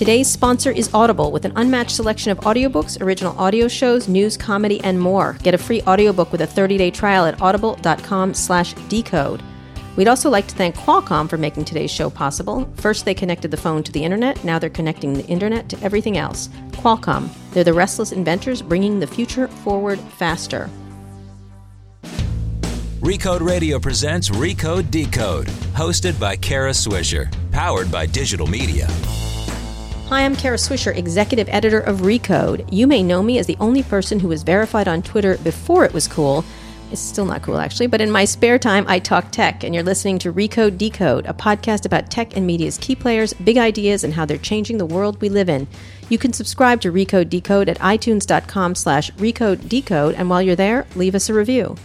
Today's sponsor is Audible with an unmatched selection of audiobooks, original audio shows, news, comedy, and more. Get a free audiobook with a 30-day trial at audible.com/decode. We'd also like to thank Qualcomm for making today's show possible. First, they connected the phone to the internet. Now they're connecting the internet to everything else. Qualcomm, they're the restless inventors bringing the future forward faster. Recode Radio presents Recode Decode, hosted by Kara Swisher, powered by digital media. Hi, I'm Kara Swisher, executive editor of Recode. You may know me as the only person who was verified on Twitter before it was cool. It's still not cool, actually, but in my spare time, I talk tech, and you're listening to Recode Decode, a podcast about tech and media's key players, big ideas, and how they're changing the world we live in. You can subscribe to Recode Decode at itunes.com slash recode decode, and while you're there, leave us a review.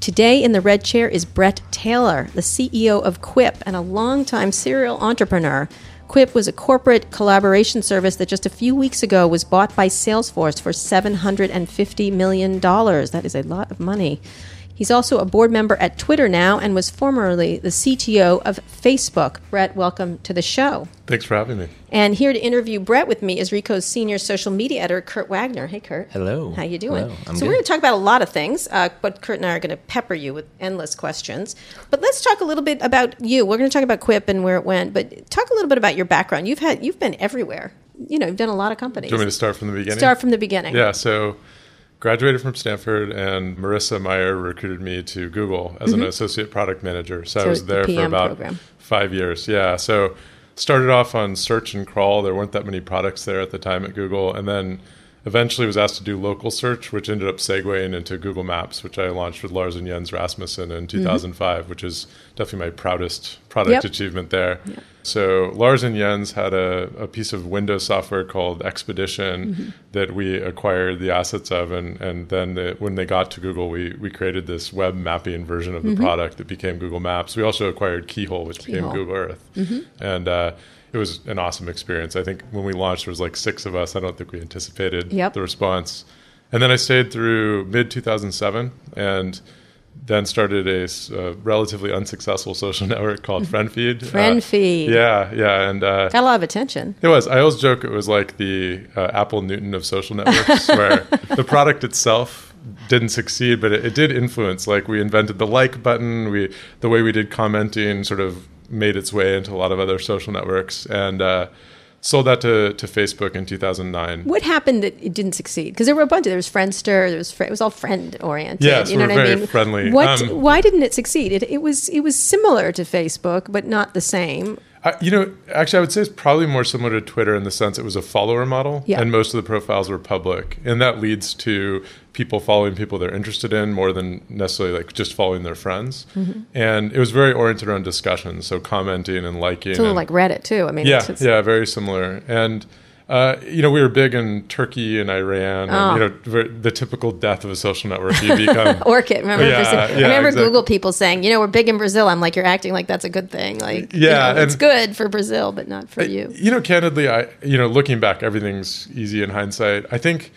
Today in the red chair is Bret Taylor, the CEO of Quip and a longtime serial entrepreneur. Quip was a corporate collaboration service that just a few weeks ago was bought by Salesforce for $750 million. That is a lot of money. He's also a board member at Twitter now and was formerly the CTO of Facebook. Bret, welcome to the show. Thanks for having me. And here to interview Bret with me is Recode's senior social media editor, Kurt Wagner. Hey, Kurt. Hello. How you doing? Hello. I'm so good. we're going to talk about a lot of things, uh, but Kurt and I are going to pepper you with endless questions. But let's talk a little bit about you. We're going to talk about Quip and where it went, but talk a little bit about your background. You've had you've been everywhere. You know, you've done a lot of companies. Do you want me to start from the beginning? Start from the beginning. Yeah, so graduated from Stanford, and Marissa Mayer recruited me to Google as an associate product manager. So, I Mm-hmm. So was the there for about program. five years. Yeah, so started off on search and crawl. There weren't that many products there at the time at Google, and then eventually was asked to do local search, which ended up segueing into Google Maps, which I launched with Lars and Jens Rasmussen in 2005, which is definitely my proudest product Mm-hmm. Yep. achievement there. So Lars and Jens had a, a piece of Windows software called Expedition Mm-hmm. that we acquired the assets of, and and then the, when they got to Google, we we created this web mapping version of the Mm-hmm. product that became Google Maps. We also acquired Keyhole, which Keyhole. became Google Earth, Mm-hmm. and. Uh, it was an awesome experience. I think when we launched, there was like six of us. I don't think we anticipated Yep. the response. And then I stayed through mid 2007 and then started a uh, relatively unsuccessful social network called FriendFeed. Uh, FriendFeed. yeah, yeah. And uh, Got a lot of attention. it was. I always joke it was like the uh, Apple Newton of social networks, where the product itself didn't succeed, but it, it did influence. Like we invented the like button, we the way we did commenting sort of made its way into a lot of other social networks, and uh, sold that to to Facebook in 2009. What happened that it didn't succeed? Because there were a bunch. Of, there was Friendster. There was fr- it was all friend oriented. Yes, you know we're what I very mean? friendly. What? Um, why didn't it succeed? It, it was it was similar to Facebook, but not the same. I, you know, actually, I would say it's probably more similar to Twitter in the sense it was a follower model, Yeah. and most of the profiles were public, and that leads to people following people they're interested in more than necessarily like just following their friends. Mm-hmm. And it was very oriented around discussion, so commenting and liking. It's a little and- like Reddit too. I mean, yeah, it's, it's, yeah, very similar. And uh, you know, we were big in Turkey and Iran, Oh. and you know, the typical death of a social network. You become Orkut. Remember, Yeah, yeah, I remember exactly. Google people saying, you know, we're big in Brazil. I'm like, you're acting like that's a good thing. Like, you Yeah, know, it's good for Brazil, but not for you. You know, candidly, I you know, looking back, everything's easy in hindsight. I think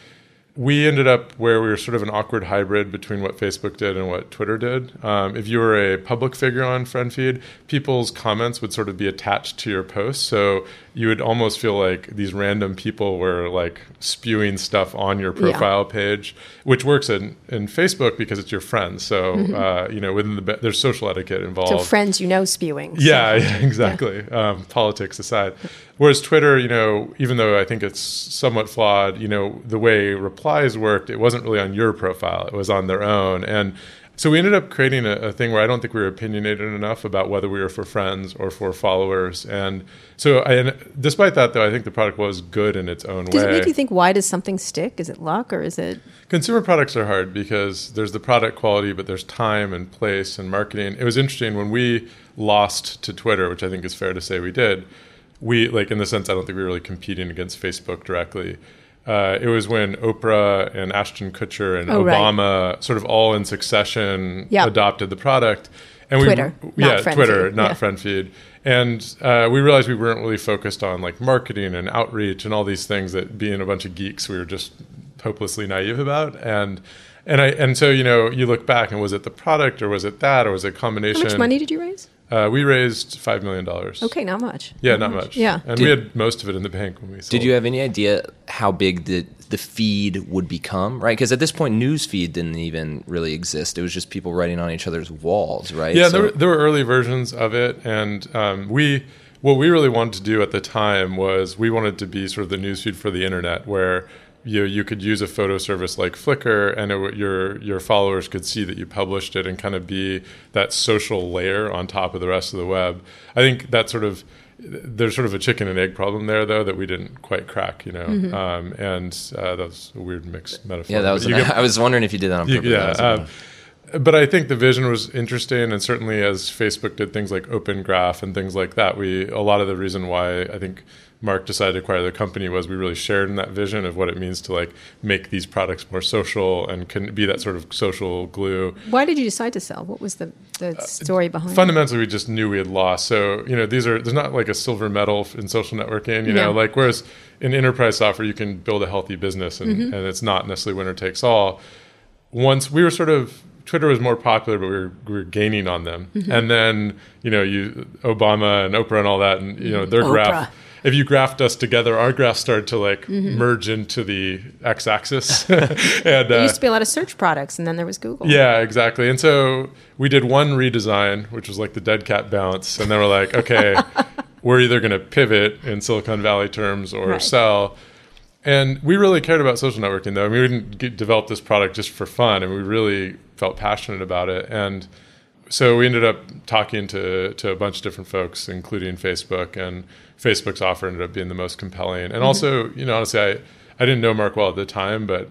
we ended up where we were sort of an awkward hybrid between what Facebook did and what Twitter did. Um, if you were a public figure on FriendFeed, people's comments would sort of be attached to your posts, so you would almost feel like these random people were like spewing stuff on your Yeah. profile page, which works in, in Facebook because it's your friends. So uh, you know, within the there's social etiquette involved. Mm-hmm. So friends, you know, spewing. So- Yeah, yeah, exactly. Um, politics aside. Whereas Twitter, you know, even though I think it's somewhat flawed, you know, the way replies worked, it wasn't really on your profile, it was on their own. And so we ended up creating a, a thing where I don't think we were opinionated enough about whether we were for friends or for followers. And so, I, and despite that, though, I think the product was good in its own Does way. it make you think? Why does something stick? Is it luck or is it? Consumer products are hard because there's the product quality, but there's time and place and marketing. It was interesting when we lost to Twitter, which I think is fair to say we did. We like in the sense I don't think we were really competing against Facebook directly. Uh, it was when Oprah and Ashton Kutcher and Oh, right. Obama sort of all in succession Yep. adopted the product. And Twitter, we, not yeah, Friend Twitter, Feed. not Yeah. friend feed. And uh, we realized we weren't really focused on like marketing and outreach and all these things that being a bunch of geeks, we were just hopelessly naive about. And and I and so you know you look back and was it the product or was it that or was it a combination? How much money did you raise? Uh, we raised five million dollars. Okay, not much. Yeah, not much. Yeah. and Did- we had most of it in the bank when we sold. Did you have any idea how big the the feed would become? Right, because at this point, news feed didn't even really exist. It was just people writing on each other's walls, right? Yeah, So- there, were, there were early versions of it, and um, we what we really wanted to do at the time was we wanted to be sort of the newsfeed for the internet, where you you could use a photo service like Flickr, and it, your your followers could see that you published it, and kind of be that social layer on top of the rest of the web. I think that sort of there's sort of a chicken and egg problem there, though, that we didn't quite crack, you know, um, and uh, that was a weird mixed metaphor. yeah, that was. you get- I was wondering if you did that on purpose. That yeah, was- um, but I think the vision was interesting, and certainly as Facebook did things like Open Graph and things like that, we a lot of the reason why I think Mark decided to acquire the company was we really shared in that vision of what it means to like make these products more social and can be that sort of social glue. Why did you decide to sell? What was the, the story behind it? Fundamentally, we just knew we had lost. So you know, these are there's not like a silver medal in social networking. You know, like whereas in enterprise software you can build a healthy business and, Mm-hmm. and it's not necessarily winner takes all. Once we were sort of Twitter was more popular, but we were, we were gaining on them. Mm-hmm. And then you know, you Obama and Oprah and all that, and you know their Oprah. graph. If you graphed us together, our graph started to like Mm-hmm. merge into the x-axis, and There uh, used to be a lot of search products, and then there was Google. yeah, exactly. And so we did one redesign, which was like the dead cat bounce, and then we're like, okay, we're either going to pivot in Silicon Valley terms or Right. sell. And we really cared about social networking, though. I mean, we didn't get, develop this product just for fun, and we really felt passionate about it. And so we ended up talking to to a bunch of different folks, including Facebook, and Facebook's offer ended up being the most compelling. And also, you know, honestly, I I didn't know Mark well at the time, but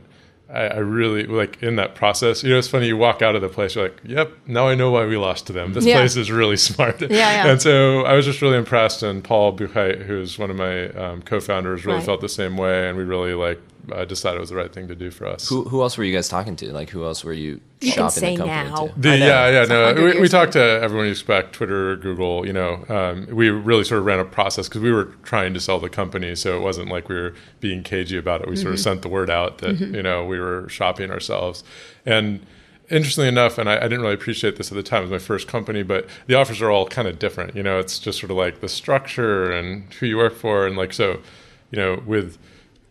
I, I really like in that process. You know, it's funny. You walk out of the place, you're like, "Yep, now I know why we lost to them. This Yeah. place is really smart." Yeah, yeah. And so I was just really impressed. And Paul Buchheit, who's one of my um, co-founders, really Right. felt the same way, and we really like uh, decided it was the right thing to do for us. who who else were you guys talking to? Like who else were you, You can shopping say the company now. to? The, I yeah, yeah, It's no. We, we talked to everyone you expect, Twitter, Google. You know, um, we really sort of ran a process because we were trying to sell the company, so it wasn't like we were being cagey about it. We sort of sent the word out that you know we were shopping ourselves, and interestingly enough, and I, I didn't really appreciate this at the time. It was my first company, but the offers are all kind of different. You know, it's just sort of like the structure and who you work for, and like so, you know, with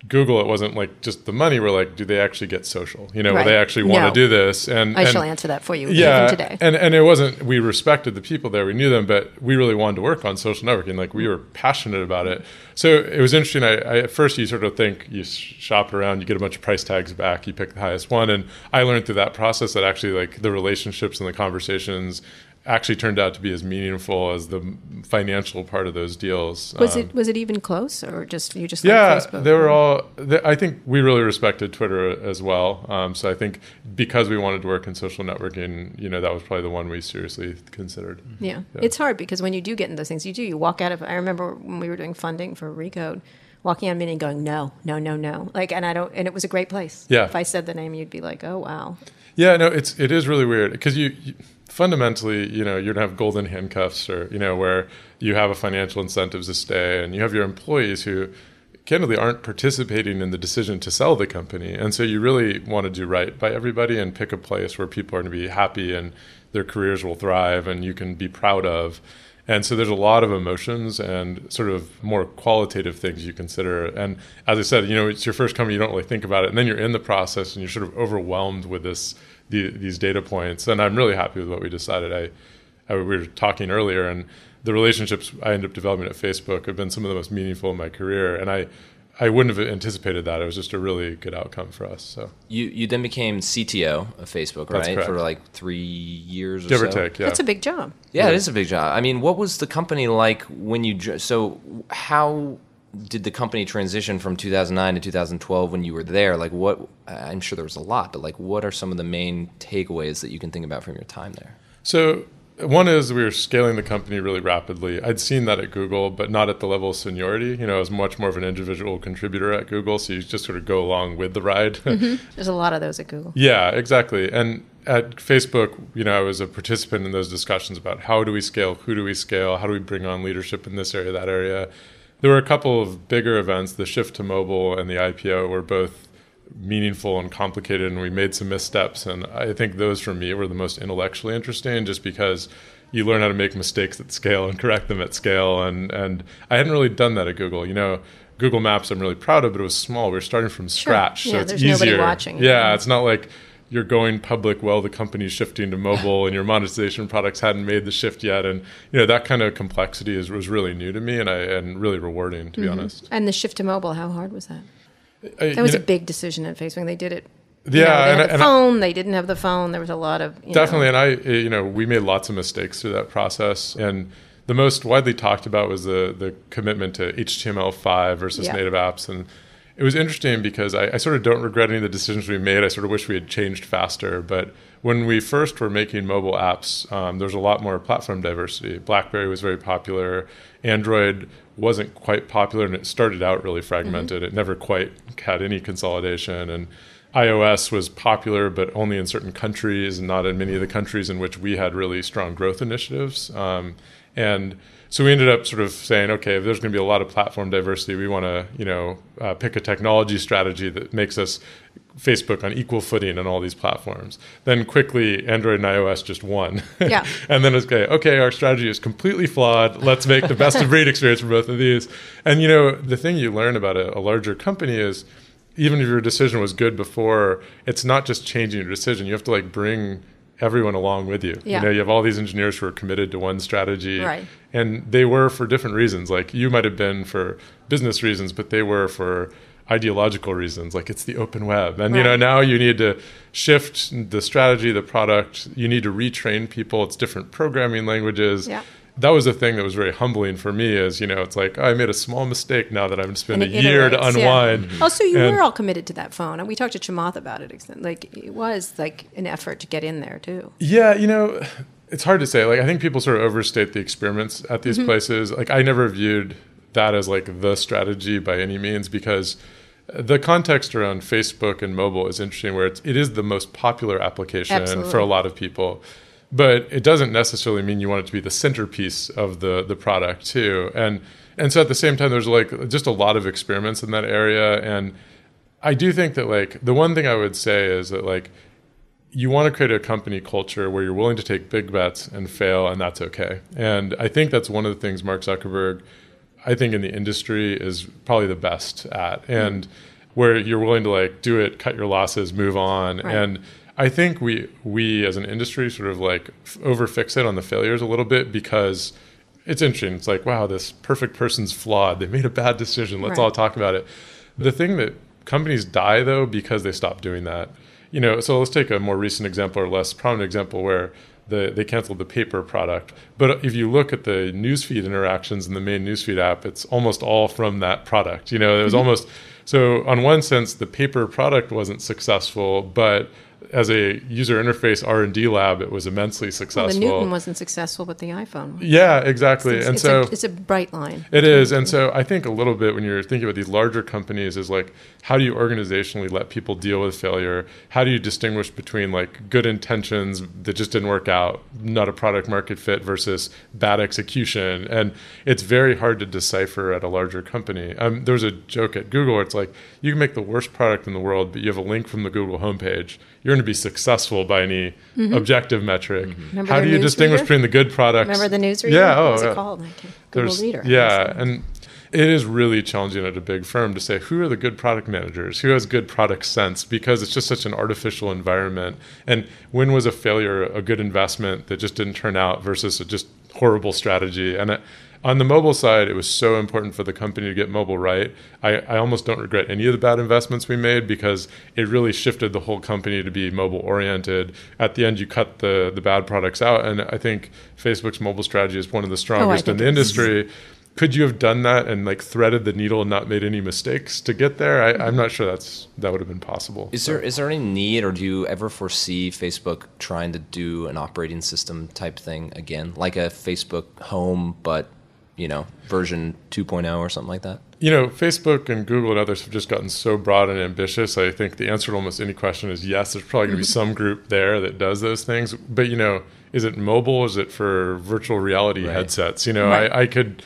Google, it wasn't like just the money. We're like, do they actually get social? You know, Right. they actually want No. to do this? And I and, shall answer that for you yeah, today. and and it wasn't. We respected the people there. We knew them, but we really wanted to work on social networking. Like we were passionate about it. So it was interesting. I, I at first you sort of think you shop around, you get a bunch of price tags back, you pick the highest one, and I learned through that process that actually like the relationships and the conversations actually turned out to be as meaningful as the financial part of those deals. was Um, it was it even close, or just you just yeah, like Facebook? they were all. They, I think we really respected Twitter as well. Um, so I think because we wanted to work in social networking, you know, that was probably the one we seriously considered. Yeah. Yeah. It's hard because when you do get into those things, you do. You walk out of. I remember when we were doing funding for Recode, walking out of a meeting going, no, no, no, no. Like, and I don't. And it was a great place. Yeah. If I said the name, you'd be like, oh wow. Yeah, no, it's it is really weird because you, you fundamentally, you know, you're gonna have golden handcuffs, or you know, where you have a financial incentives to stay, and you have your employees who, candidly, aren't participating in the decision to sell the company, and so you really want to do right by everybody and pick a place where people are going to be happy and their careers will thrive, and you can be proud of. And so there's a lot of emotions and sort of more qualitative things you consider. And as I said, you know, it's your first company, you don't really think about it. And then you're in the process and you're sort of overwhelmed with this the, these data points. And I'm really happy with what we decided. I, I we were talking earlier, and the relationships I ended up developing at Facebook have been some of the most meaningful in my career. And I, I wouldn't have anticipated that. It was just a really good outcome for us. So You you then became CTO of Facebook, That's right? correct. For like three years or give so. or take, yeah. That's a big job. Yeah, it is a big job. I mean, what was the company like when you? So, how did the company transition from 2009 to 2012 when you were there? Like, what? I'm sure there was a lot, but like, what are some of the main takeaways that you can think about from your time there? So one is we were scaling the company really rapidly. I'd seen that at Google, but not at the level of seniority. You know, I was much more of an individual contributor at Google, so you just sort of go along with the ride. Mm-hmm. There's a lot of those at Google. yeah, exactly. And at Facebook, you know, I was a participant in those discussions about how do we scale, who do we scale, how do we bring on leadership in this area, that area. There were a couple of bigger events. The shift to mobile and the IPO were both meaningful and complicated and we made some missteps and i think those for me were the most intellectually interesting just because you learn how to make mistakes at scale and correct them at scale. And and I hadn't really done that at Google. You know, Google Maps I'm really proud of, but it was small. We were starting from scratch, Yeah, so it's there's nobody easier. watching. Yeah, it's not like you're going public while the company's shifting to mobile and your monetization products hadn't made the shift yet. And you know that kind of complexity is was really new to me and I and really rewarding to be mm-hmm. honest. And the shift to mobile, how hard was that? I- That was you a know- big decision at Facebook. They did it. you Yeah, know, they and had the and I- phone. they didn't have the phone. There was a lot of you know- Definitely, and I, uh, you know, we made lots of mistakes through that process, and the most widely talked about was the the commitment to HTML5 versus Yeah. native apps, and it was interesting because I, I sort of don't regret any of the decisions we made. I sort of wish we had changed faster, but when we first were making mobile apps, um, there was a lot more platform diversity. BlackBerry was very popular. Android wasn't quite popular, and it started out really fragmented. It never quite had any consolidation, and iOS was popular, but only in certain countries, and not in many of the countries in which we had really strong growth initiatives. Um, and so we ended up sort of saying, okay, if there's going to be a lot of platform diversity, we want to, you know, uh, pick a technology strategy that makes us Facebook on equal footing on all these platforms. Then quickly, Android and iOS just won. Yeah. and then it's okay. Okay, our strategy is completely flawed. Let's make the best of breed experience for both of these. And you know, the thing you learn about a, a larger company is even if your decision was good before, it's not just changing your decision. You have to like bring everyone along with you. Yeah. You know, you have all these engineers who are committed to one strategy. Right. And they were for different reasons. Like you might have been for business reasons, but they were for ideological reasons. Like it's the open web. And you know, now you need to shift the strategy, the product. You need to retrain people. It's different programming languages. Yeah. That was a thing that was very humbling for me is, you know, it's like, oh, I made a small mistake now that I'm spending a it year to iterates, yeah. unwind. Mm-hmm. Oh, so you And- were all committed to that phone, and we talked to Chamath about it. Like it was like an effort to get in there too. Yeah, you know, it's hard to say. Like, I think people sort of overstate the experiments at these mm-hmm. places. Like, I never viewed that as like the strategy by any means because the context around Facebook and mobile is interesting, where it's, it is the most popular application Absolutely. for a lot of people. But it doesn't necessarily mean you want it to be the centerpiece of the the product too. And and so at the same time, there's like just a lot of experiments in that area. And I do think that like the one thing I would say is that like you want to create a company culture where you're willing to take big bets and fail, and that's okay. And I think that's one of the things Mark Zuckerberg, I think in the industry, is probably the best at, and where you're willing to like do it, cut your losses, move on, Right. and I think we we as an industry sort of like f- over fixate on the failures a little bit because it's interesting. It's like wow, this perfect person's flawed. They made a bad decision. Let's Right. all talk about it. The thing that companies die though because they stop doing that. You know, so let's take a more recent example or less prominent example where the, they canceled the paper product. But if you look at the newsfeed interactions in the main newsfeed app, it's almost all from that product. You know, it was mm-hmm. almost so on one sense the paper product wasn't successful, but as a user interface R and D lab, it was immensely Well, successful. the Newton wasn't successful, but the iPhone. was. yeah, exactly. It's, and it's so a, it's a bright line. it is. And so I think a little bit when you're thinking about these larger companies is like, how do you organizationally let people deal with failure? How do you distinguish between like good intentions that just didn't work out, not a product market fit versus bad execution? And it's very hard to decipher at a larger company. Um, there was a joke at Google where it's like, you can make the worst product in the world, but you have a link from the Google homepage. You're going to be successful by any mm-hmm. objective metric. Mm-hmm. Remember How do you distinguish reader? between the good products? Remember the newsreader? Yeah. Oh, what was yeah it called? I Google There's- Reader. Yeah, and it is really challenging at a big firm to say who are the good product managers, who has good product sense, because it's just such an artificial environment. And when was a failure a good investment that just didn't turn out versus a just horrible strategy? And on the mobile side, it was so important for the company to get mobile right. I, I almost don't regret any of the bad investments we made because it really shifted the whole company to be mobile oriented. At the end, you cut the the bad products out, and I think Facebook's mobile strategy is one of the strongest in the industry. Could you have done that and like threaded the needle and not made any mistakes to get there? I, I'm not sure that's that would have been possible. Is So- there is there any need, or do you ever foresee Facebook trying to do an operating system type thing again, like a Facebook Home, but you know, version 2.0 or something like that? you know, Facebook and Google and others have just gotten so broad and ambitious. I think the answer to almost any question is yes. There's probably going to be mm-hmm. some group there that does those things. But you know, is it mobile? Is it for virtual reality Right. headsets? You know, Right. I, I could.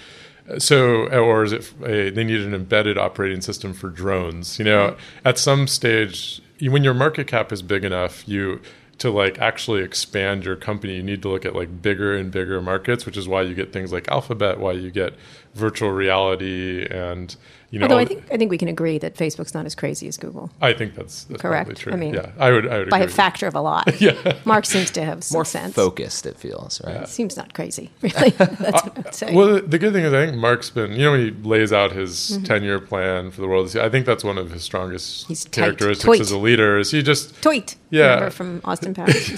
So, or is it a, they need an embedded operating system for drones? You know, mm-hmm. at some stage, when your market cap is big enough, you to like actually expand your company, you need to look at like bigger and bigger markets, which is why you get things like Alphabet, why you get virtual reality, and you know. Although I think I think we can agree that Facebook's not as crazy as Google I think that's, that's Correct. probably true. I mean, yeah, I would. I would by a agree. factor of a lot. yeah. Mark seems to have some More sense. focused, it feels, right? Seems not crazy, really. That's what I'd say. Well, the- the good thing is, I think Mark's been, you know, when he lays out his Mm-hmm. 10 year plan for the world, I think that's one of his strongest He's characteristics Toit. as a leader. Is he just, Toit. Yeah. From Austin Powers?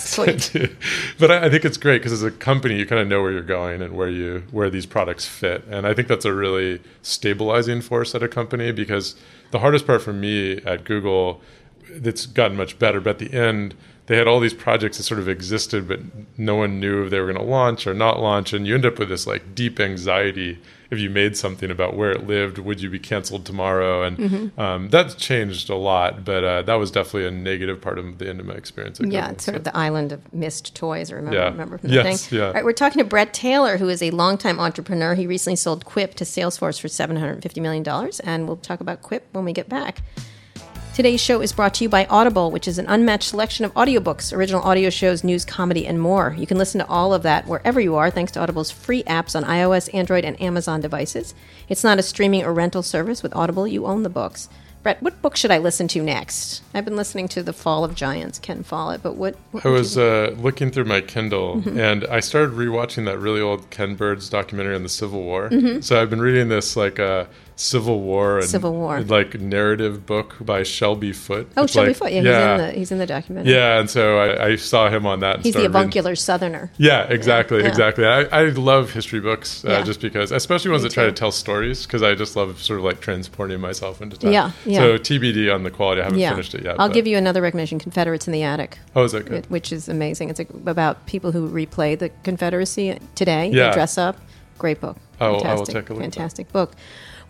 But I, I think it's great because as a company, you kind of know where you're going and where you where these products fit, and I think that's a really stabilizing force at a company because the hardest part for me at Google, that's gotten much better, but at the end. They had all these projects that sort of existed, but no one knew if they were going to launch or not launch, and you end up with this like deep anxiety if you made something about where it lived, would you be canceled tomorrow? And Mm-hmm. um, that's changed a lot, but uh, that was definitely a negative part of the end of my experience. Yeah, Google, it's sort so. of the island of missed toys. I remember, Yeah. remember from the Yes, thing. yeah. All right, we're talking to Bret Taylor, who is a longtime entrepreneur. He recently sold Quip to Salesforce for $750 million, and we'll talk about Quip when we get back. Today's show is brought to you by Audible, which is an unmatched selection of audiobooks, original audio shows, news, comedy, and more. You can listen to all of that wherever you are thanks to Audible's free apps on iOS, Android, and Amazon devices. It's not a streaming or rental service. With Audible, you own the books. Bret, what book should I listen to next? I've been listening to The Fall of Giants, Ken Follett, but what? what I was uh, looking through my Kindle Mm-hmm. and I started rewatching that really old Ken Burns documentary on the Civil War. Mm-hmm. So I've been reading this like uh, Civil War and Civil War. like narrative book by Shelby Foote. oh, Shelby like- Foote. Yeah, he's in the he's in the documentary. yeah, and so I, I saw him on that. And he's the started reading- avuncular Southerner. Yeah, exactly, Yeah. exactly. I, I love history books uh, Yeah. just because, especially ones Me that try to tell stories, because I just love sort of like transporting myself into time. Yeah, yeah. So TBD on the quality. I haven't Yeah, finished it yet. I'll but- give you another recommendation: Confederates in the Attic. Oh, is that good? which is amazing. It's about people who replay the Confederacy today. Yeah. They dress up. Great book. Will- I will take a look. Fantastic book.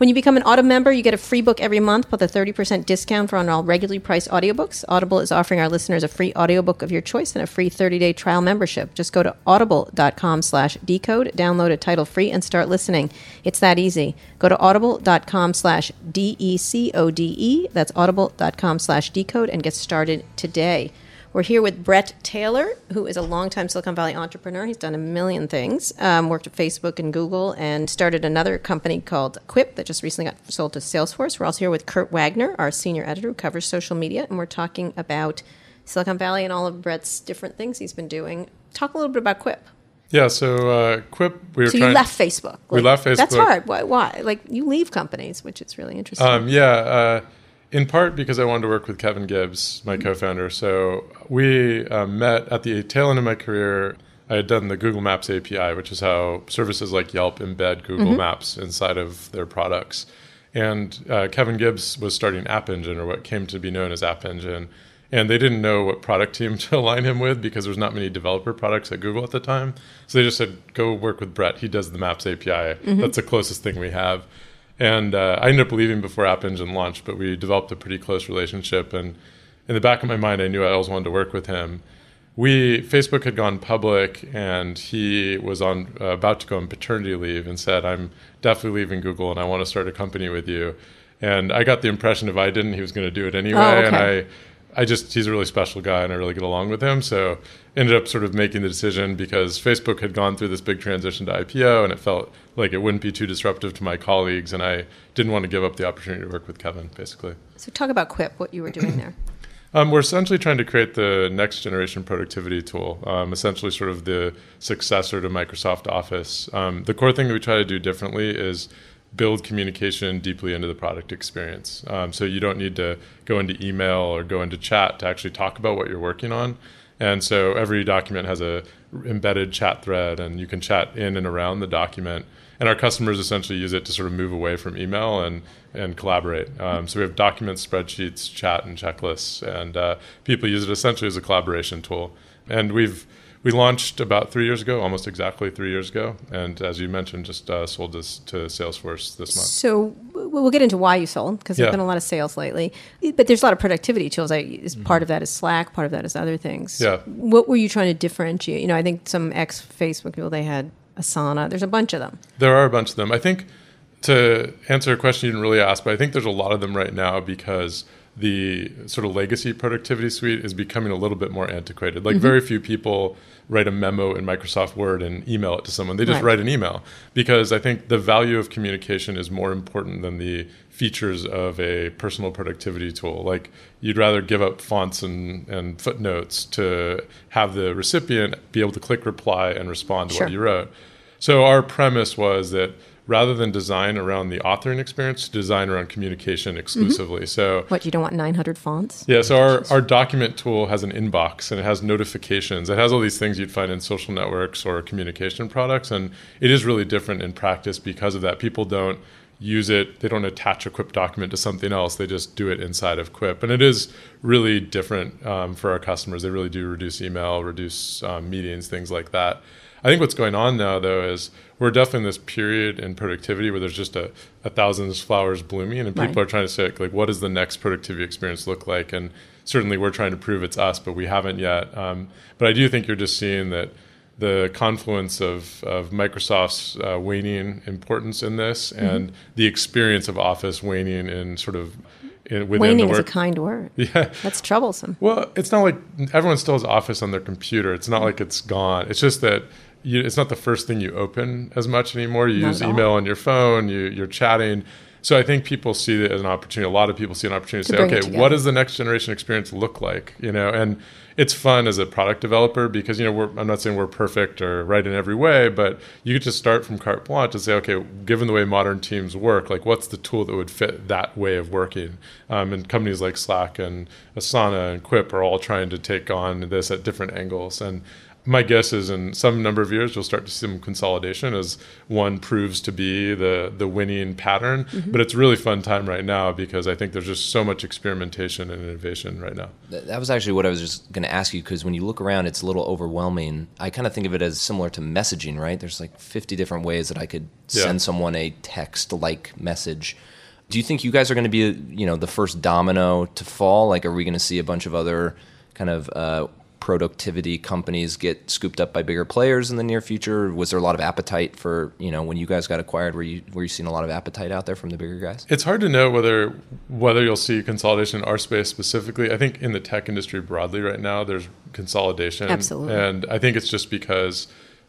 When you become an Audible member, you get a free book every month with a 30% discount for on all regularly priced audiobooks. Audible is offering our listeners a free audiobook of your choice and a free 30-day trial membership. Just go to audible.com slash decode, download a title free, and start listening. It's that easy. Go to audible.com slash D-E-C-O-D-E. That's audible.com slash decode and get started today. We're here with Bret Taylor, who is a longtime Silicon Valley entrepreneur. He's done a million things, um, worked at Facebook and Google, and started another company called Quip that just recently got sold to Salesforce. We're also here with Kurt Wagner, our senior editor who covers social media, and we're talking about Silicon Valley and all of Bret's different things he's been doing. Talk a little bit about Quip. Yeah. So uh, Quip, we were So trying. you left Facebook. We left Facebook. That's hard. Why? Why? Like you leave companies, which is really interesting. Um, yeah, uh, in part because I wanted to work with Kevin Gibbs, my Mm-hmm. co-founder. So we uh, met at the tail end of my career. I had done the Google Maps API, which is how services like Yelp embed Google Mm-hmm. Maps inside of their products. And uh, Kevin Gibbs was starting App Engine, or what came to be known as App Engine. And they didn't know what product team to align him with because there's not many developer products at Google at the time. So they just said, go work with Bret. He does the Maps API. That's the closest thing we have. And uh, I ended up leaving before App Engine launched, but we developed a pretty close relationship. And in the back of my mind, I knew I always wanted to work with him. We Facebook had gone public, and he was on uh, about to go on paternity leave, and said, "I'm definitely leaving Google, and I want to start a company with you." And I got the impression if I didn't, he was going to do it anyway. Oh, okay. And I, I just he's a really special guy, and I really get along with him. So ended up sort of making the decision because Facebook had gone through this big transition to IPO, and it felt like it wouldn't be too disruptive to my colleagues, and I didn't want to give up the opportunity to work with Kevin, basically. so talk about Quip. What you were doing there. Um, we're essentially trying to create the next generation productivity tool, um, essentially sort of the successor to Microsoft Office. Um, the core thing that we try to do differently is build communication deeply into the product experience. Um, so you don't need to go into email or go into chat to actually talk about what you're working on. And so every document has a embedded chat thread, and you can chat in and around the document. And our customers essentially use it to sort of move away from email and and collaborate. Um, so we have documents, spreadsheets, chat, and checklists, and uh, people use it essentially as a collaboration tool. And we've we launched about three years ago, almost exactly three years ago, and as you mentioned, just uh, sold this to Salesforce this month. So we'll get into why you sold because Yeah. there's been a lot of sales lately. But there's a lot of productivity tools. I, Mm-hmm. Part of that is Slack. Part of that is other things. Yeah. What were you trying to differentiate? You know, I think some ex Facebook people they had Asana. There's a bunch of them. There are a bunch of them. I think to answer a question you didn't really ask, but I think there's a lot of them right now because the sort of legacy productivity suite is becoming a little bit more antiquated. Like mm-hmm. very few people write a memo in Microsoft Word and email it to someone. They just Right. write an email because I think the value of communication is more important than the features of a personal productivity tool. Like you'd rather give up fonts and, and footnotes to have the recipient be able to click reply and respond to Sure. what you wrote. So our premise was that rather than design around the authoring experience, design around communication exclusively. So What you don't want 900 fonts? yeah, so our, our document tool has an inbox and it has notifications. It has all these things you'd find in social networks or communication products. And it is really different in practice because of that. People don't use it, they don't attach a Quip document to something else, they just do it inside of Quip. And it is really different um, for our customers. They really do reduce email, reduce um, meetings, things like that. I think what's going on now, though, is we're definitely in this period in productivity where there's just a, a thousand flowers blooming, and people Right. are trying to say, like, what does the next productivity experience look like? And certainly we're trying to prove it's us, but we haven't yet. Um, but I do think you're just seeing that the confluence of, of Microsoft's uh, waning importance in this Mm-hmm. and the experience of Office waning in sort of in, within the Waning is a kind word. yeah, That's troublesome. well, it's not like everyone still has Office on their computer. It's not like it's gone. It's just that you, it's not the first thing you open as much anymore. You Not use at all. email on your phone. You, you're chatting. So I think people see it as an opportunity. A lot of people see an opportunity to, To say, okay, what does the next generation experience look like? You know, and it's fun as a product developer because you know we're, I'm not saying we're perfect or right in every way, but you get to start from carte blanche to say, okay, given the way modern teams work, like what's the tool that would fit that way of working? Um, and companies like Slack and Asana and Quip are all trying to take on this at different angles. And my guess is in some number of years you'll start to see some consolidation as one proves to be the the winning pattern. But it's really fun time right now because I think there's just so much experimentation and innovation right now. That was actually what I was just going to ask you because when you look around, it's a little overwhelming. I kind of think of it as similar to messaging, right? There's like 50 different ways that I could Yeah. send someone a text-like message. Do you think you guys are going to be, you know, the first domino to fall? Like, are we going to see a bunch of other kind of uh, productivity companies get scooped up by bigger players in the near future? Was there a lot of appetite for, you know, when you guys got acquired? Were you were you seeing a lot of appetite out there from the bigger guys? It's hard to know whether whether you'll see consolidation in our space specifically. I think in the tech industry broadly right now, there's consolidation. Absolutely. And I think it's just because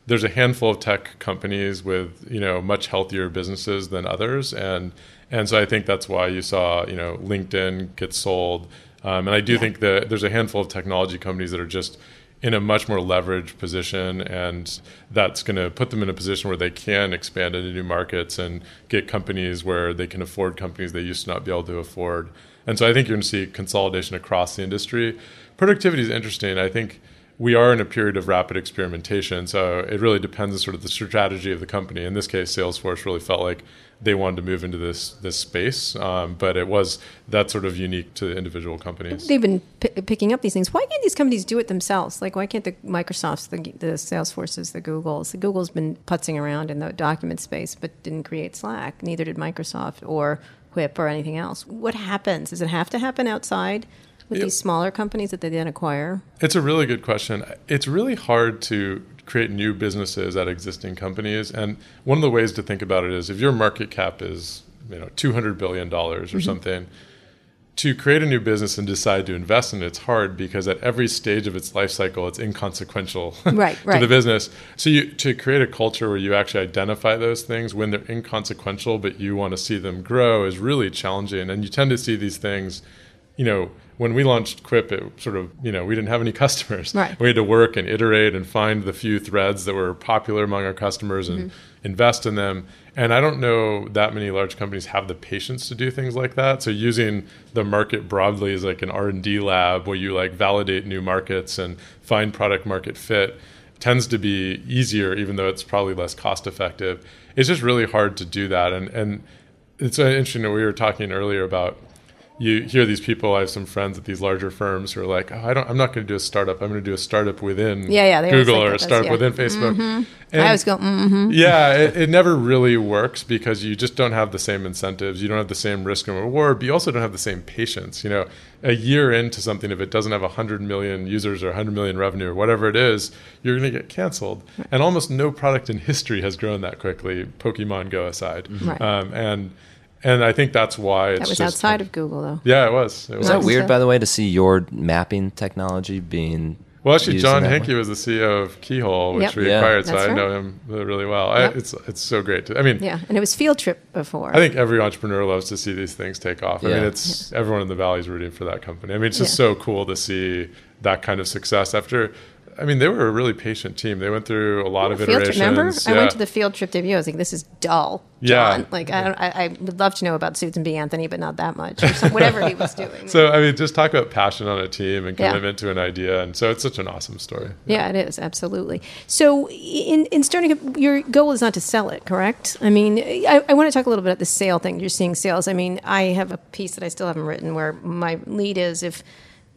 there's a handful of tech companies with, you know, much healthier businesses than others. And and so I think that's why you saw, you know, LinkedIn get sold. Um, and I do think that there's a handful of technology companies that are just in a much more leveraged position, and that's going to put them in a position where they can expand into new markets and get companies where they can afford companies they used to not be able to afford. And so I think you're going to see consolidation across the industry. Productivity is interesting. I think we are in a period of rapid experimentation, so it really depends on sort of the strategy of the company. In this case, Salesforce really felt like they wanted to move into this this space, um, but it was that sort of unique to individual companies. They've been p- picking up these things. Why can't these companies do it themselves? Like, why can't the Microsofts, the, the Salesforces, the Googles? The Google's been putzing around in the document space, but didn't create Slack. Neither did Microsoft or Whip or anything else. What happens? Does it have to happen outside with Yep. these smaller companies that they then acquire? It's a really good question. It's really hard to create new businesses at existing companies, and one of the ways to think about it is if your market cap is you know two hundred billion dollars or mm-hmm. something. To create a new business and decide to invest in it, it's hard because at every stage of its life cycle, it's inconsequential Right, to right. the business. So you to create a culture where you actually identify those things when they're inconsequential, but you want to see them grow is really challenging. And you tend to see these things, you know, when we launched Quip, it sort of, you know, we didn't have any customers. Right. We had to work and iterate and find the few threads that were popular among our customers and invest in them. And I don't know that many large companies have the patience to do things like that. So using the market broadly as like an R&D lab where you like validate new markets and find product market fit tends to be easier even though it's probably less cost effective. It's just really hard to do that and and it's uh, interesting that we were talking earlier about you hear these people. I have some friends at these larger firms who are like, "Oh, I don't. I'm not going to do a startup. I'm going to do a startup within Yeah, yeah, Google or a startup yeah. within Facebook." And I always go, mm-hmm. yeah, it, it never really works because you just don't have the same incentives. You don't have the same risk and reward, but you also don't have the same patience. You know, a year into something, if it doesn't have 100 million users or 100 million revenue or whatever it is, you're going to get canceled. And almost no product in history has grown that quickly, Pokemon Go aside. Right. Um, and and I think that's why it's That was just- outside of Google, though. Yeah, it was. It Is was. that Nice. weird, by the way, to see your mapping technology being? Well, actually, used John Hanke way? was the CEO of Keyhole, which Yep. we Yeah. acquired, so That's I know him really well. I, it's it's so great. To, I mean, Yeah, and it was Field Trip before. I think every entrepreneur loves to see these things take off. I mean, Yeah. it's everyone in the valley is rooting for that company. I mean, it's just Yeah. so cool to see that kind of success after. I mean, they were a really patient team. They went through a lot of iterations. trip. Remember, I went to the field trip debut. I was like, "This is dull." Yeah. John. Like I, don't, I, I would love to know about Susan B. Anthony, but not that much. Or some, whatever he was doing. So I mean, just talk about passion on a team and Yeah. commitment to an idea, and so it's such an awesome story. yeah, it is absolutely. So, in in starting, up, your goal is not to sell it, correct? I mean, I, I want to talk a little bit about the sale thing. You're seeing sales. I mean, I have a piece that I still haven't written where my lead is if.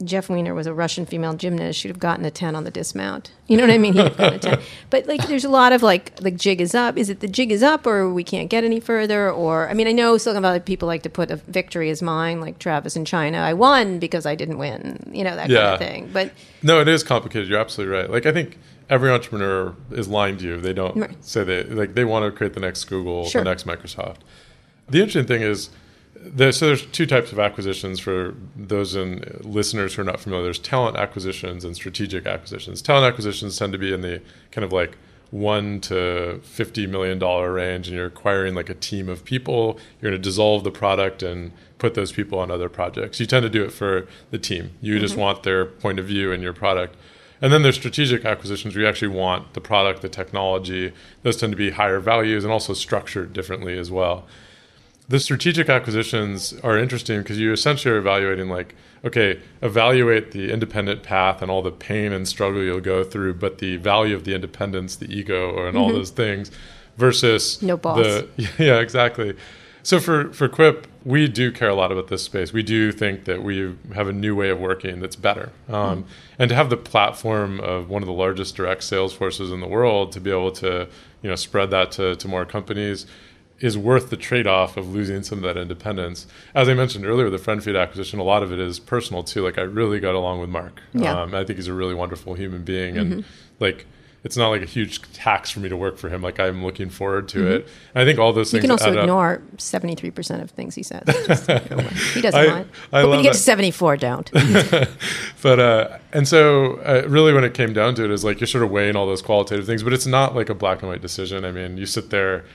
Jeff Weiner was a Russian female gymnast. She'd have gotten a ten on the dismount. You know what I mean? He'd have gotten a ten. But like, there's a lot of like, like jig is up. Is it the jig is up, or we can't get any further? Or I mean, I know Silicon Valley people like to put a victory as mine, like Travis in China. I won because I didn't win. You know that kind of thing. But No, it is complicated. You're absolutely right. Like I think every entrepreneur is lying to you. They don't Right. say they like they want to create the next Google, Sure. the next Microsoft. The interesting thing is, there, so there's two types of acquisitions for those in listeners who are not familiar. There's talent acquisitions and strategic acquisitions. Talent acquisitions tend to be in the kind of like one to fifty million dollar range, and you're acquiring like a team of people. You're going to dissolve the product and put those people on other projects. You tend to do it for the team. You just mm-hmm. want their point of view in your product. And then there's strategic acquisitions where you actually want the product, the technology. Those tend to be higher values and also structured differently as well. The strategic acquisitions are interesting because you essentially are evaluating like, okay, evaluate the independent path and all the pain and struggle you'll go through, but the value of the independence, the ego, and all those things versus No boss. the yeah, exactly. So for for Quip, we do care a lot about this space. We do think that we have a new way of working that's better, um, and to have the platform of one of the largest direct sales forces in the world to be able to you know spread that to, to more companies is worth the trade-off of losing some of that independence. As I mentioned earlier, the friend feed acquisition, a lot of it is personal too. Like I really got along with Marc. Yeah. Um, I think he's a really wonderful human being, and like it's not like a huge tax for me to work for him. Like I'm looking forward to it. And I think all those things. you can also ignore seventy three percent of things he says. Just, know, he doesn't I- mind. I but when you get that. to seventy four, don't. but uh, and so uh, really when it came down to it is like you're sort of weighing all those qualitative things but it's not like a black and white decision i mean you sit there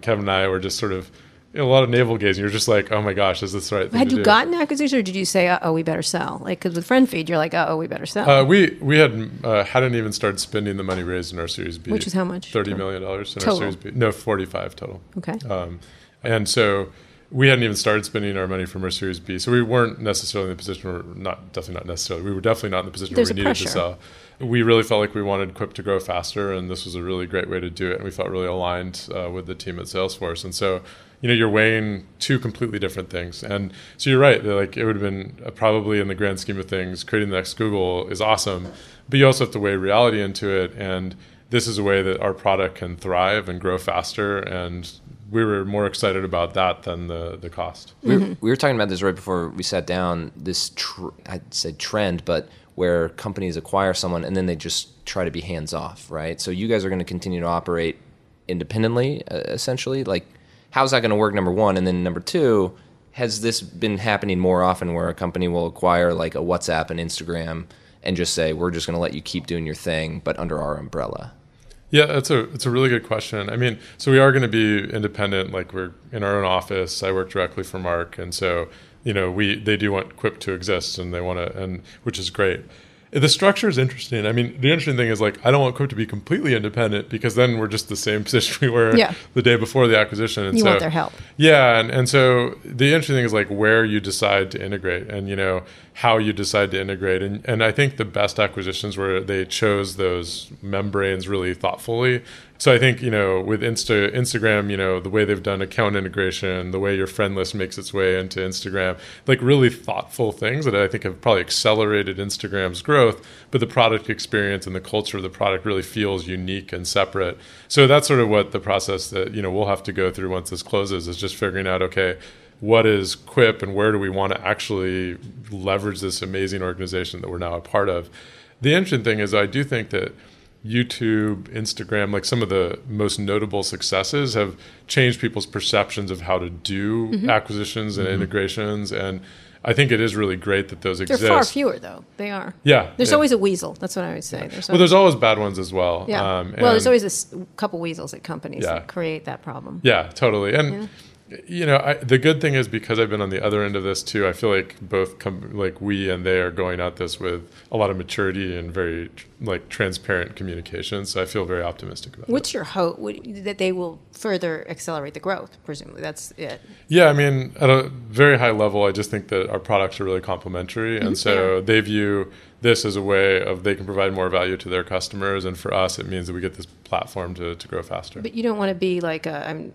kevin and i were just sort of you know, a lot of navel gazing you're just like oh my gosh is this the right thing Had you do? gotten acquisition, or did you say, "Uh oh, we better sell"? Like, because with friend feed, you're like, "Uh oh, we better sell." uh, we we had uh, hadn't even started spending the money raised in our Series B, Which is how much? Thirty million dollars in Total. our Series B. No, forty-five total. okay. Um, and so we hadn't even started spending our money from our Series B, so we weren't necessarily in the position where not definitely not necessarily we were definitely not in the position There's where we needed pressure. to sell. We really felt like we wanted Quip to grow faster, and this was a really great way to do it. And we felt really aligned uh, with the team at Salesforce, and so you know you're weighing two completely different things. And so you're right, that, like it would have been uh, probably in the grand scheme of things, creating the next Google is awesome, but you also have to weigh reality into it and this is a way that our product can thrive and grow faster and we were more excited about that than the, the cost. We, were, we were talking about this right before we sat down. This tr- I'd say trend, but where companies acquire someone and then they just try to be hands off, right? So you guys are going to continue to operate independently, uh, essentially. Like, how's that going to work? Number one, and then number two, has this been happening more often where a company will acquire like a WhatsApp and Instagram and just say we're just going to let you keep doing your thing, but under our umbrella? Yeah, that's a it's a really good question. I mean, so we are going to be independent. Like we're in our own office. I work directly for Marc, and so you know we they do want Quip to exist, and they want to, and which is great. The structure is interesting. I mean, the interesting thing is like I don't want Quip to be completely independent because then we're just the same position we were Yeah. the day before the acquisition. And You so, want their help. Yeah, and, and so the interesting thing is like where you decide to integrate and you know how you decide to integrate. And and I think the best acquisitions were they chose those membranes really thoughtfully. So I think, you know, with Insta Instagram, you know, the way they've done account integration, the way your friend list makes its way into Instagram, like really thoughtful things that I think have probably accelerated Instagram's growth, but the product experience and the culture of the product really feels unique and separate. So that's sort of what the process that, you know, we'll have to go through once this closes is just figuring out, okay, what is Quip and where do we want to actually leverage this amazing organization that we're now a part of? The interesting thing is, I do think that YouTube, Instagram, like some of the most notable successes have changed people's perceptions of how to do Mm-hmm. acquisitions and integrations. And I think it is really great that those They're exist. far fewer, though. They are. Yeah. There's yeah. always a weasel. That's what I would say. There's well, there's always bad ones as well. yeah. Um, well, there's always a s- couple weasels at companies Yeah. that create that problem. Yeah, totally. And you know, I, the good thing is because I've been on the other end of this too. I feel like both com- like we and they are going at this with a lot of maturity and very like transparent communication. So I feel very optimistic about it. What's your hope that they will further accelerate the growth? Presumably, that's it. Yeah, I mean, at a very high level, I just think that our products are really complementary, and mm-hmm. so they view this is a way of they can provide more value to their customers, and for us, it means that we get this platform to, to grow faster. But you don't want to be like a, I'm.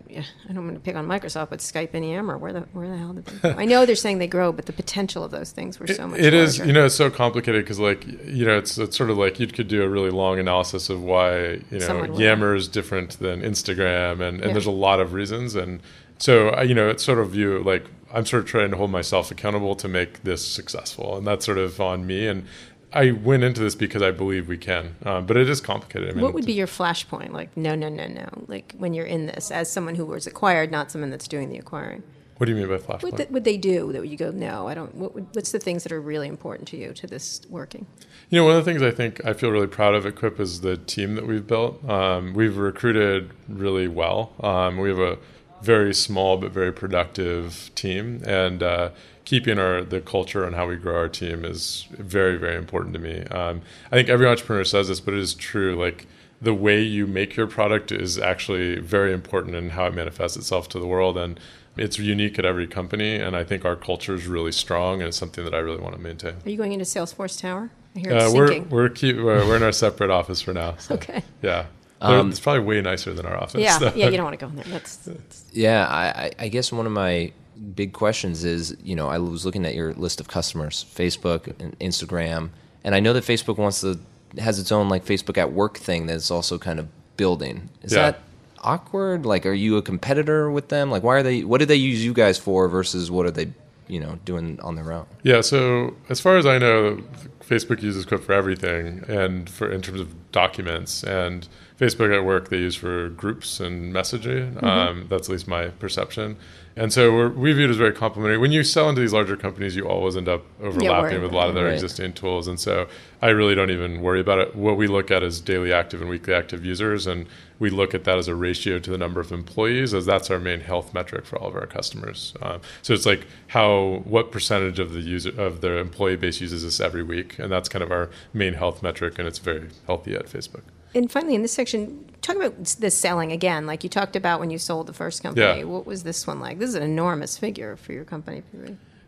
I don't want to pick on Microsoft, but Skype and Yammer. Where the where the hell did they? Go? I know they're saying they grow, but the potential of those things were so much. It is, larger. you know, it's so complicated because, like, you know, it's, it's sort of like you could do a really long analysis of why, you know, Yammer is different than Instagram, and, and Yeah. there's a lot of reasons. And so, I- you know, it's sort of you like I'm sort of trying to hold myself accountable to make this successful, and that's sort of on me. And I went into this because I believe we can, um, but it is complicated. I mean, What would be your flashpoint? Like, no, no, no, no. Like when you're in this as someone who was acquired, not someone that's doing the acquiring. What do you mean by flashpoint? What would they do that you go, no, I don't? What would, what's the things that are really important to you to this working? You know, one of the things I think I feel really proud of at Quip is the team that we've built. Um, we've recruited really well. Um, we have a very small but very productive team, and uh, keeping our the culture and how we grow our team is very very important to me. Um, I think every entrepreneur says this, but it is true. Like the way you make your product is actually very important in how it manifests itself to the world, and it's unique at every company. And I think our culture is really strong, and it's something that I really want to maintain. Are you going into Salesforce Tower? I hear it's Uh, we're we're, keep, we're we're in our separate office for now. so, Okay. Yeah. They're- it's probably way nicer than our office. yeah, so. yeah. You don't want to go in there. That's, that's Yeah, I, I- I guess one of my big questions is, you know, I was looking at your list of customers, Facebook and Instagram, and I know that Facebook wants to has its own like Facebook at Work thing that's also kind of building. Is Yeah. that awkward? Like, are you a competitor with them? Like, why are they? What do they use you guys for versus what are they, you know, doing on their own? Yeah, so as far as I know, Facebook uses Quip for everything, and for in terms of documents, and Facebook at work they use for groups and messaging. Um, that's at least my perception. And so we're, we view it as very complementary. When you sell into these larger companies, you always end up overlapping worried with a lot of their Right. existing tools, and so I really don't even worry about it. What we look at is daily active and weekly active users, and we look at that as a ratio to the number of employees, as that's our main health metric for all of our customers. Um, so it's like how what percentage of the user of their employee base uses this every week, and that's kind of our main health metric, and it's very healthy at Facebook. And finally, in this section, talk about the selling again. Like you talked about when you sold the first company. Yeah. What was this one like? This is an enormous figure for your company.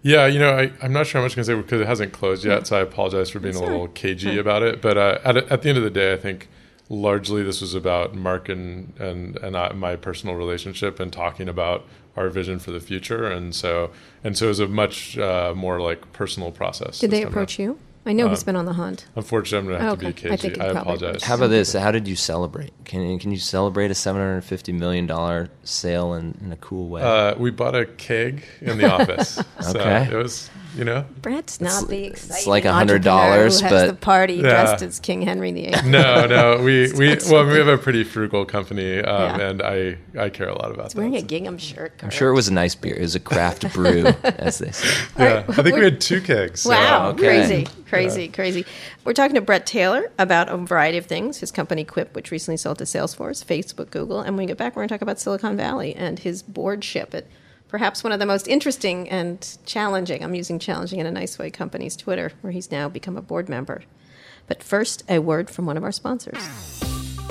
Yeah, you know, I, I'm not sure how much I can say because it hasn't closed yet, so I apologize for being That's a little right. cagey about it. But uh, at, at the end of the day, I think largely this was about Mark and and and I, my personal relationship and talking about our vision for the future, and so and so it was a much uh, more like personal process. Did they approach around. you? I know he's been on the hunt. Unfortunately, I'm going to have Okay. to I be think cagey. you I, apologize. How about this? How did you celebrate? Can can you celebrate a seven hundred fifty million dollar sale in, in a cool way? Uh, we bought a keg in the office. So Okay. it was, you know, Bret's not the it's exciting like $100, entrepreneur who has but- the party Yeah. dressed as King Henry VIII. no, no. We we well, we have a pretty frugal company, um, Yeah. and I I care a lot about that. Wearing a gingham shirt. I'm sure it was a nice beer. It was a craft brew, as they say. Yeah, I think we had two kegs. so- Wow, okay. crazy, crazy, crazy. We're talking to Bret Taylor about a variety of things. His company Quip, which recently sold to Salesforce, Facebook, Google, and when we get back, we're going to talk about Silicon Valley and his boardship at perhaps one of the most interesting and challenging. I'm using challenging in a nice way. Company's Twitter, where he's now become a board member. But first, a word from one of our sponsors.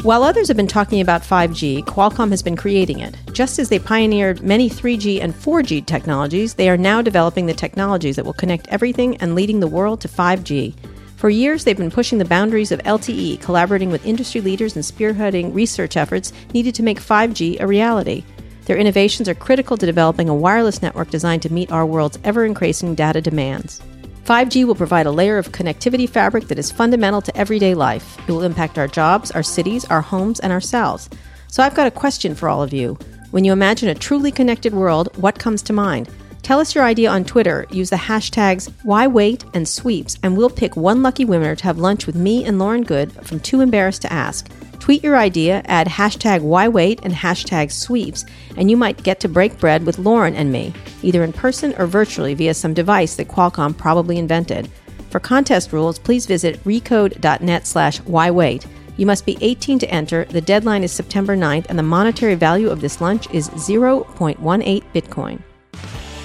While others have been talking about 5G, Qualcomm has been creating it. Just as they pioneered many 3G and 4G technologies, they are now developing the technologies that will connect everything and leading the world to 5G. For years, they've been pushing the boundaries of LTE, collaborating with industry leaders and spearheading research efforts needed to make 5G a reality. Their innovations are critical to developing a wireless network designed to meet our world's ever increasing data demands. 5G will provide a layer of connectivity fabric that is fundamental to everyday life. It will impact our jobs, our cities, our homes, and ourselves. So I've got a question for all of you. When you imagine a truly connected world, what comes to mind? Tell us your idea on Twitter. Use the hashtags WhyWait and Sweeps, and we'll pick one lucky winner to have lunch with me and Lauren Goode from Too Embarrassed to Ask. Tweet your idea, add hashtag WhyWait and hashtag Sweeps, and you might get to break bread with Lauren and me, either in person or virtually via some device that Qualcomm probably invented. For contest rules, please visit recode.net slash whywait. You must be 18 to enter. The deadline is September 9th, and the monetary value of this lunch is 0.18 Bitcoin.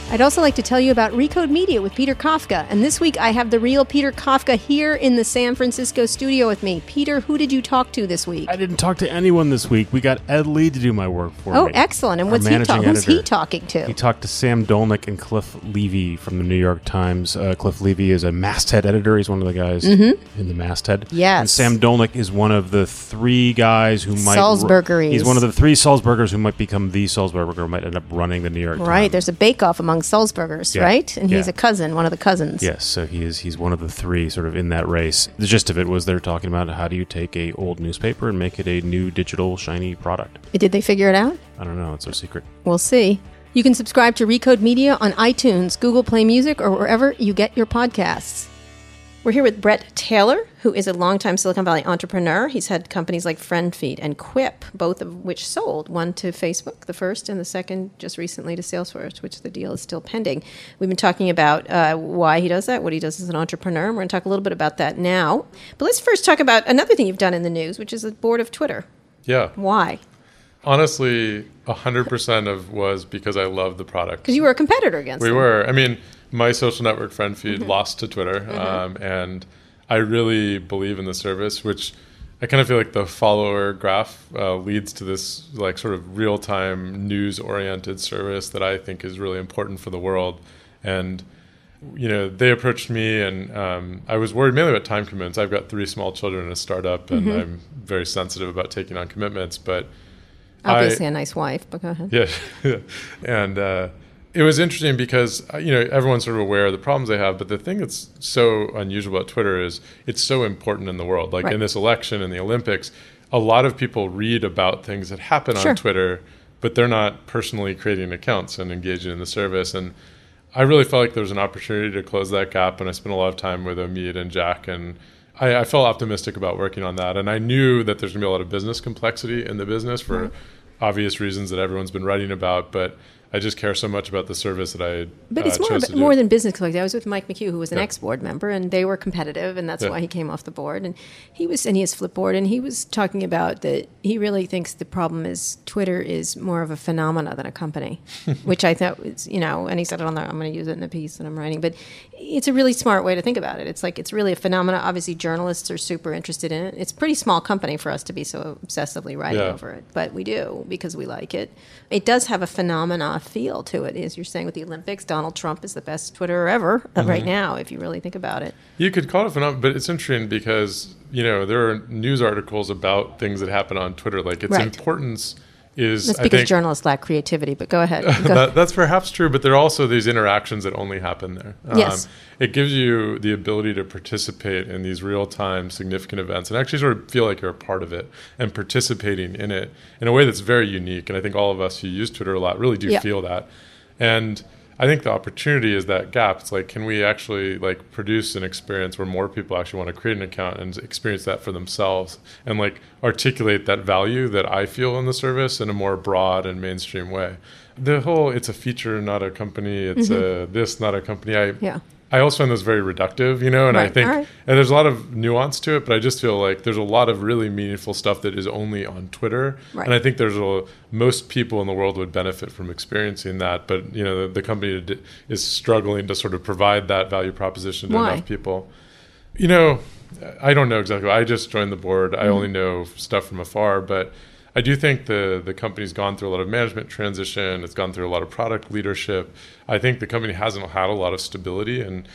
I'd also like to tell you about Recode Media with Peter Kafka. And this week I have the real Peter Kafka here in the San Francisco studio with me. Peter, who did you talk to this week? I didn't talk to anyone this week. We got Ed Lee to do my work for oh, me. Oh, excellent. And what's he talking? Who's he talking to? He talked to Sam Dolnick and Cliff Levy from the New York Times. Uh, Cliff Levy is a masthead editor. He's one of the guys in the masthead. Mm-hmm. Yes. And Sam Dolnick is one of the three guys who might. Salzburgeries. He's one of the three Sulzbergers who might become the Sulzberger, who might end up running the New York right. Times. Right. There's a bake-off among Sulzbergers, Yeah. right? And he's a cousin, one of the cousins. Yes, so he is. He's one of the three, sort of in that race. The gist of it was they're talking about how do you take a old newspaper and make it a new digital shiny product. Did they figure it out? I don't know. It's a secret. We'll see. You can subscribe to Recode Media on iTunes, Google Play Music, or wherever you get your podcasts. We're here with Bret Taylor, who is a longtime Silicon Valley entrepreneur. He's had companies like FriendFeed and Quip, both of which sold. One to Facebook, the first, and the second just recently to Salesforce, which the deal is still pending. We've been talking about uh, why he does that, what he does as an entrepreneur, and we're going to talk a little bit about that now. But let's first talk about another thing you've done in the news, which is the board of Twitter. Yeah. Why? Honestly, 100% of was because I love the product. Because you were a competitor against We them. were. I mean, my social network FriendFeed Mm-hmm. lost to Twitter, um, and I really believe in the service, which I kind of feel like the follower graph uh, leads to this like sort of real time news oriented service that I think is really important for the world. And you know, they approached me, and um, I was worried mainly about time commitments. I've got three small children and a startup, and Mm-hmm. I'm very sensitive about taking on commitments, but. Obviously, I- a nice wife, but go ahead. yeah, and uh, it was interesting because uh, you know everyone's sort of aware of the problems they have, but the thing that's so unusual about Twitter is it's so important in the world. Like Right. in this election and the Olympics, a lot of people read about things that happen Sure. on Twitter, but they're not personally creating accounts and engaging in the service. And I really felt like there was an opportunity to close that gap, and I spent a lot of time with Omid and Jack and. I, I felt optimistic about working on that, and I knew that there's going to be a lot of business complexity in the business for obvious reasons that everyone's been writing about. But I just care so much about the service that I. But uh, it's more, chose about, to do. more than business collective. I was with Mike McCue, who was an Yeah. ex-board member, and they were competitive, and that's Yeah. why he came off the board. And he was, and he has Flipboard, and he was talking about that he really thinks the problem is Twitter is more of a phenomena than a company, which I thought was, you know, and he said it on the, I'm going to use it in the piece that I'm writing, but it's a really smart way to think about it. It's like it's really a phenomena. Obviously, journalists are super interested in it. It's a pretty small company for us to be so obsessively writing Yeah. over it, but we do because we like it. It does have a phenomena feel to it, as you're saying with the Olympics. Donald Trump is the best Twitterer ever uh, Mm-hmm. right now, if you really think about it. You could call it a phenomenon, but it's interesting because you know there are news articles about things that happen on Twitter. Like its Right. importance is. That's I because think, journalists lack creativity. But go ahead. Go that, that's perhaps true, but there are also these interactions that only happen there. Um, Yes. It gives you the ability to participate in these real time significant events and actually sort of feel like you're a part of it and participating in it in a way that's very unique. And I think all of us who use Twitter a lot really do Yeah. feel that. And I think the opportunity is that gap. It's like, can we actually like produce an experience where more people actually want to create an account and experience that for themselves and like articulate that value that I feel in the service in a more broad and mainstream way. The whole it's a feature, not a company. It's a this, not a company. I Mm-hmm. Yeah. I also find this very reductive, you know, and I think, right. and there's a lot of nuance to it, but I just feel like there's a lot of really meaningful stuff that is only on Twitter, Right. and I think there's a most people in the world would benefit from experiencing that, but you know, the, the company is struggling to sort of provide that value proposition to Why? enough people. You know, I don't know exactly. I just joined the board. Mm-hmm. I only know stuff from afar, but I do think the the company's gone through a lot of management transition. It's gone through a lot of product leadership. I think the company hasn't had a lot of stability, and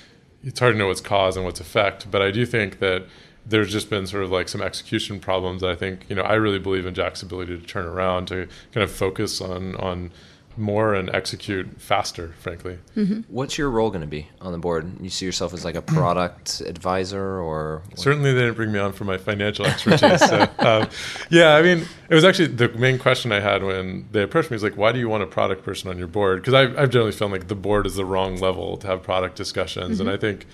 it's hard to know what's cause and what's effect. But I do think that there's just been sort of like some execution problems. I think you know I really believe in Jack's ability to turn around to kind of focus on on more and execute faster, frankly. What's your role going to be on the board? You see yourself as like a product advisor, or Certainly, they didn't bring me on for my financial expertise. so, um, yeah, I mean, it was actually the main question I had when they approached me was like, why do you want a product person on your board? Because I've, I've generally felt like the board is the wrong level to have product discussions. And I think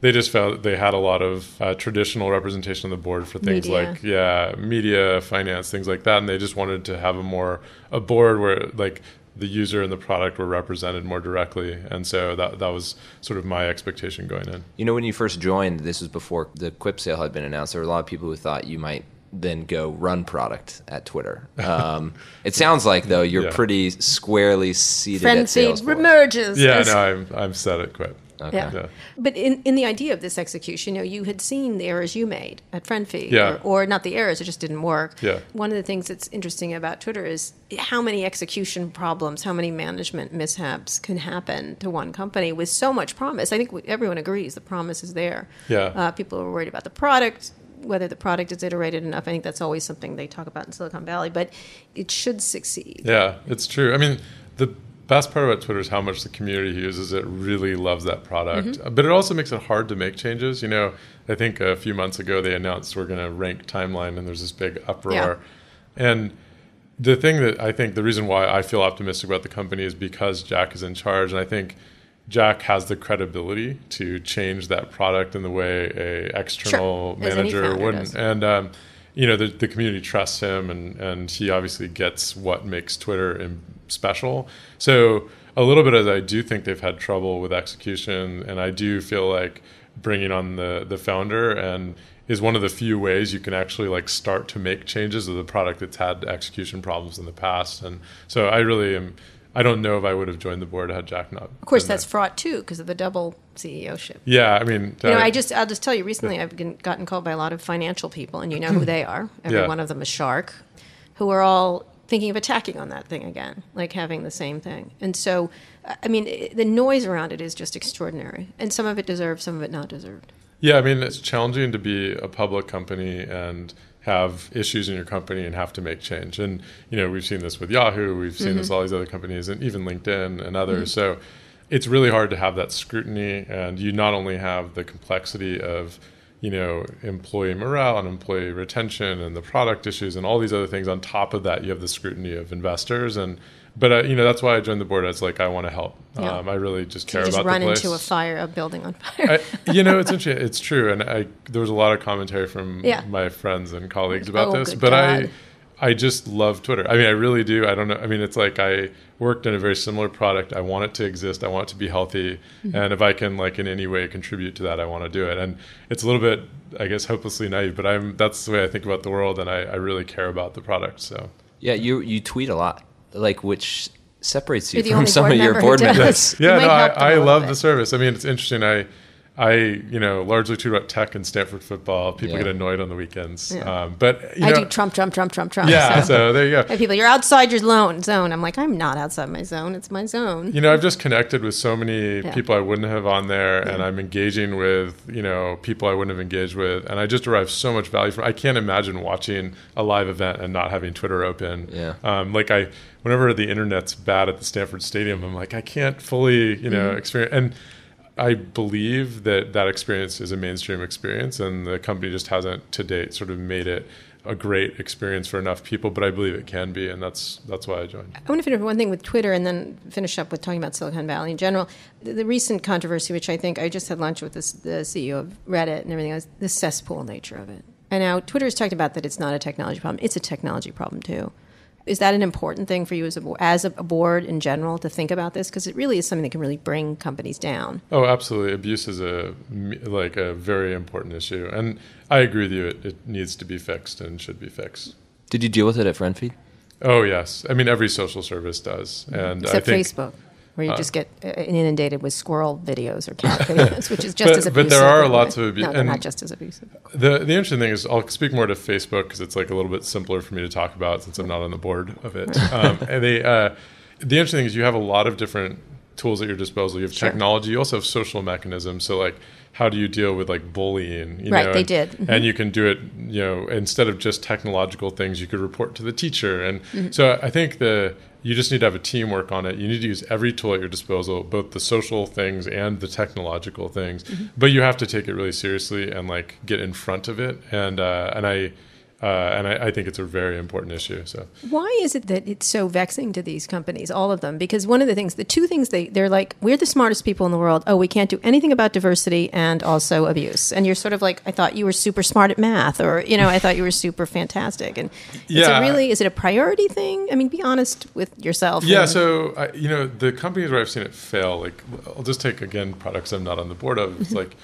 they just felt they had a lot of uh, traditional representation on the board for things Media. like, yeah, media, finance, things like that. And they just wanted to have a more, a board where like, the user and the product were represented more directly, and so that that was sort of my expectation going in. You know, when you first joined, this was before the Quip sale had been announced. There were a lot of people who thought you might then go run product at Twitter. Um, it sounds like though you're Yeah. pretty squarely seated Friend at feed Salesforce. emerges. Yeah, as- no, I'm I'm set at Quip. Okay. Yeah. Yeah. But in, in the idea of this execution, you know, you had seen the errors you made at FriendFeed, Yeah. or, or not the errors, it just didn't work. Yeah. One of the things that's interesting about Twitter is how many execution problems, how many management mishaps can happen to one company with so much promise. I think we- everyone agrees the promise is there. Yeah. Uh, people are worried about the product, whether the product is iterated enough. I think that's always something they talk about in Silicon Valley, but it should succeed. Yeah, it's true. I mean, the best part about Twitter is how much the community uses it really loves that product. Mm-hmm. But it also makes it hard to make changes. You know, I think a few months ago they announced we're going to rank timeline, and there's this big uproar. And the thing that I think the reason why I feel optimistic about the company is because Jack is in charge, and I think. Jack has the credibility to change that product in the way a external any manager wouldn't. does. And um, you know the, the community trusts him and, and he obviously gets what makes twitter im- special so a little bit as i do think they've had trouble with execution and i do feel like bringing on the the founder and is one of the few ways you can actually like start to make changes of the product that's had execution problems in the past and so i really am i don't know if i would have joined the board had jack not Of course, been there. that's fraught too because of the double CEO ship. yeah i mean You know, I- I just I'll just tell you. Recently, I've been, gotten called by a lot of financial people, and you know who they are. Every Yeah. one of them a Shark, who are all thinking of attacking on that thing again, like having the same thing. And so, I mean, it, the noise around it is just extraordinary, and some of it deserved, some of it not deserved. Yeah, I mean, it's challenging to be a public company and have issues in your company and have to make change. And, you know, we've seen this with Yahoo, we've seen this mm-hmm. with all these other companies, and even LinkedIn and others. Mm-hmm. So it's really hard to have that scrutiny. And you not only have the complexity of, you know, employee morale and employee retention and the product issues and all these other things. On top of that, you have the scrutiny of investors. And, but, uh, you know, that's why I joined the board. It's like, I want to help. Yeah. Um, I really just care You just about run the place. into a fire, a building on fire. I, you know, it's interesting. It's true, and I there was a lot of commentary from Yeah. my friends and colleagues about Oh, this. But God. I, I just love Twitter. I mean, I really do. I don't know. I mean, it's like I worked in a very similar product. I want it to exist. I want it to be healthy, Mm-hmm. and if I can, like in any way, contribute to that, I want to do it. And it's a little bit, I guess, hopelessly naive, but I'm that's the way I think about the world, and I, I really care about the product. So. Yeah, you you tweet a lot, like which separates you You're from some of your board members. Yeah, might no, I, help them a I little love bit. the service. I mean, it's interesting. I, I, you know, largely tweet about tech and Stanford football. People Yeah. get annoyed on the weekends, Yeah. um, but you I do Trump, Trump, Trump, Trump, Trump. yeah. so- So there you go. And people, you're outside your zone. Zone. I'm like, I'm not outside my zone. It's my zone. You know, I've just connected with so many Yeah. people I wouldn't have on there, and I'm engaging with you know people I wouldn't have engaged with, and I just derive so much value from. I can't imagine watching a live event and not having Twitter open. Yeah. Um, like I, whenever the internet's bad at the Stanford Stadium, I'm like I can't fully you know experience and. I believe that that experience is a mainstream experience, and the company just hasn't to date sort of made it a great experience for enough people. But I believe it can be, and that's that's why I joined. I want to finish one thing with Twitter and then finish up with talking about Silicon Valley in general. The, the recent controversy, which I think I just had lunch with this, the CEO of Reddit and everything else, the cesspool nature of it. And now Twitter has talked about that it's not a technology problem; it's a technology problem too. Is that an important thing for you as a as a board in general to think about this? Because it really is something that can really bring companies down. Oh, absolutely. Abuse is a like a very important issue, and I agree with you. It, it needs to be fixed and should be fixed. Did you deal with it at FriendFeed? Oh yes, I mean every social service does, and Except I think, Facebook, where you uh, just get uh, inundated with squirrel videos or cat videos, which is just But- as abusive. but there are lots of abu- No, not just as abusive. The the interesting thing is I'll speak more to Facebook because it's like a little bit simpler for me to talk about since I'm not on the board of it. Um, and they uh, the interesting thing is you have a lot of different tools at your disposal. You have Sure. technology. You also have social mechanisms. So like how do you deal with like bullying? You Right, know, they and, did. Mhm. and you can do it. You know, instead of just technological things, you could report to the teacher. And Mm-hmm. so I think the you just need to have a team work on it. You need to use every tool at your disposal, both the social things and the technological things. Mm-hmm. But you have to take it really seriously and like get in front of it. And uh, and I uh, and I, I think it's a very important issue. So Why is it that it's so vexing to these companies, all of them? Because one of the things, the two things they, they're like, we're the smartest people in the world. Oh, we can't do anything about diversity and also abuse. And you're sort of like, I thought you were super smart at math, or, you know, I thought you were super fantastic. And Yeah. is it really, is it a priority thing? I mean, be honest with yourself. Yeah, and- so I, you know the companies where I've seen it fail, like I'll just take again products I'm not on the board of. It's Mm-hmm. like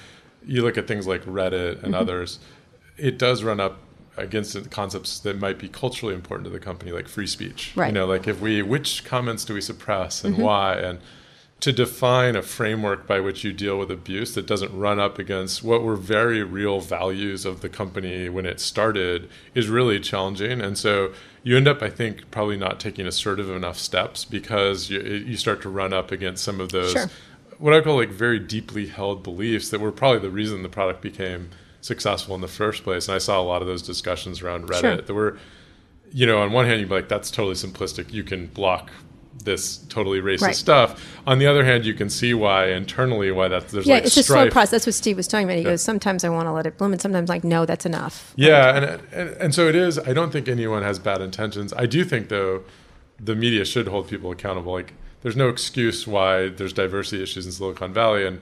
you look at things like Reddit and others, it does run up against the concepts that might be culturally important to the company, like free speech. Right. Mm-hmm. You know, like if we which comments do we suppress and why and to define a framework by which you deal with abuse that doesn't run up against what were very real values of the company when it started is really challenging. And so you end up, I think, probably not taking assertive enough steps because you, you start to run up against some of those, Sure. what I call like very deeply held beliefs that were probably the reason the product became successful in the first place. And I saw a lot of those discussions around Reddit Sure. that were, you know, on one hand, you'd be like, that's totally simplistic. You can block this totally racist Right. stuff. On the other hand, you can see why internally why that there's yeah, like it's a slow process. That's what Steve was talking about. He goes, sometimes I want to let it bloom, and sometimes like, no, that's enough. Yeah, and, and and so it is. I don't think anyone has bad intentions. I do think though, the media should hold people accountable. Like, there's no excuse why there's diversity issues in Silicon Valley, and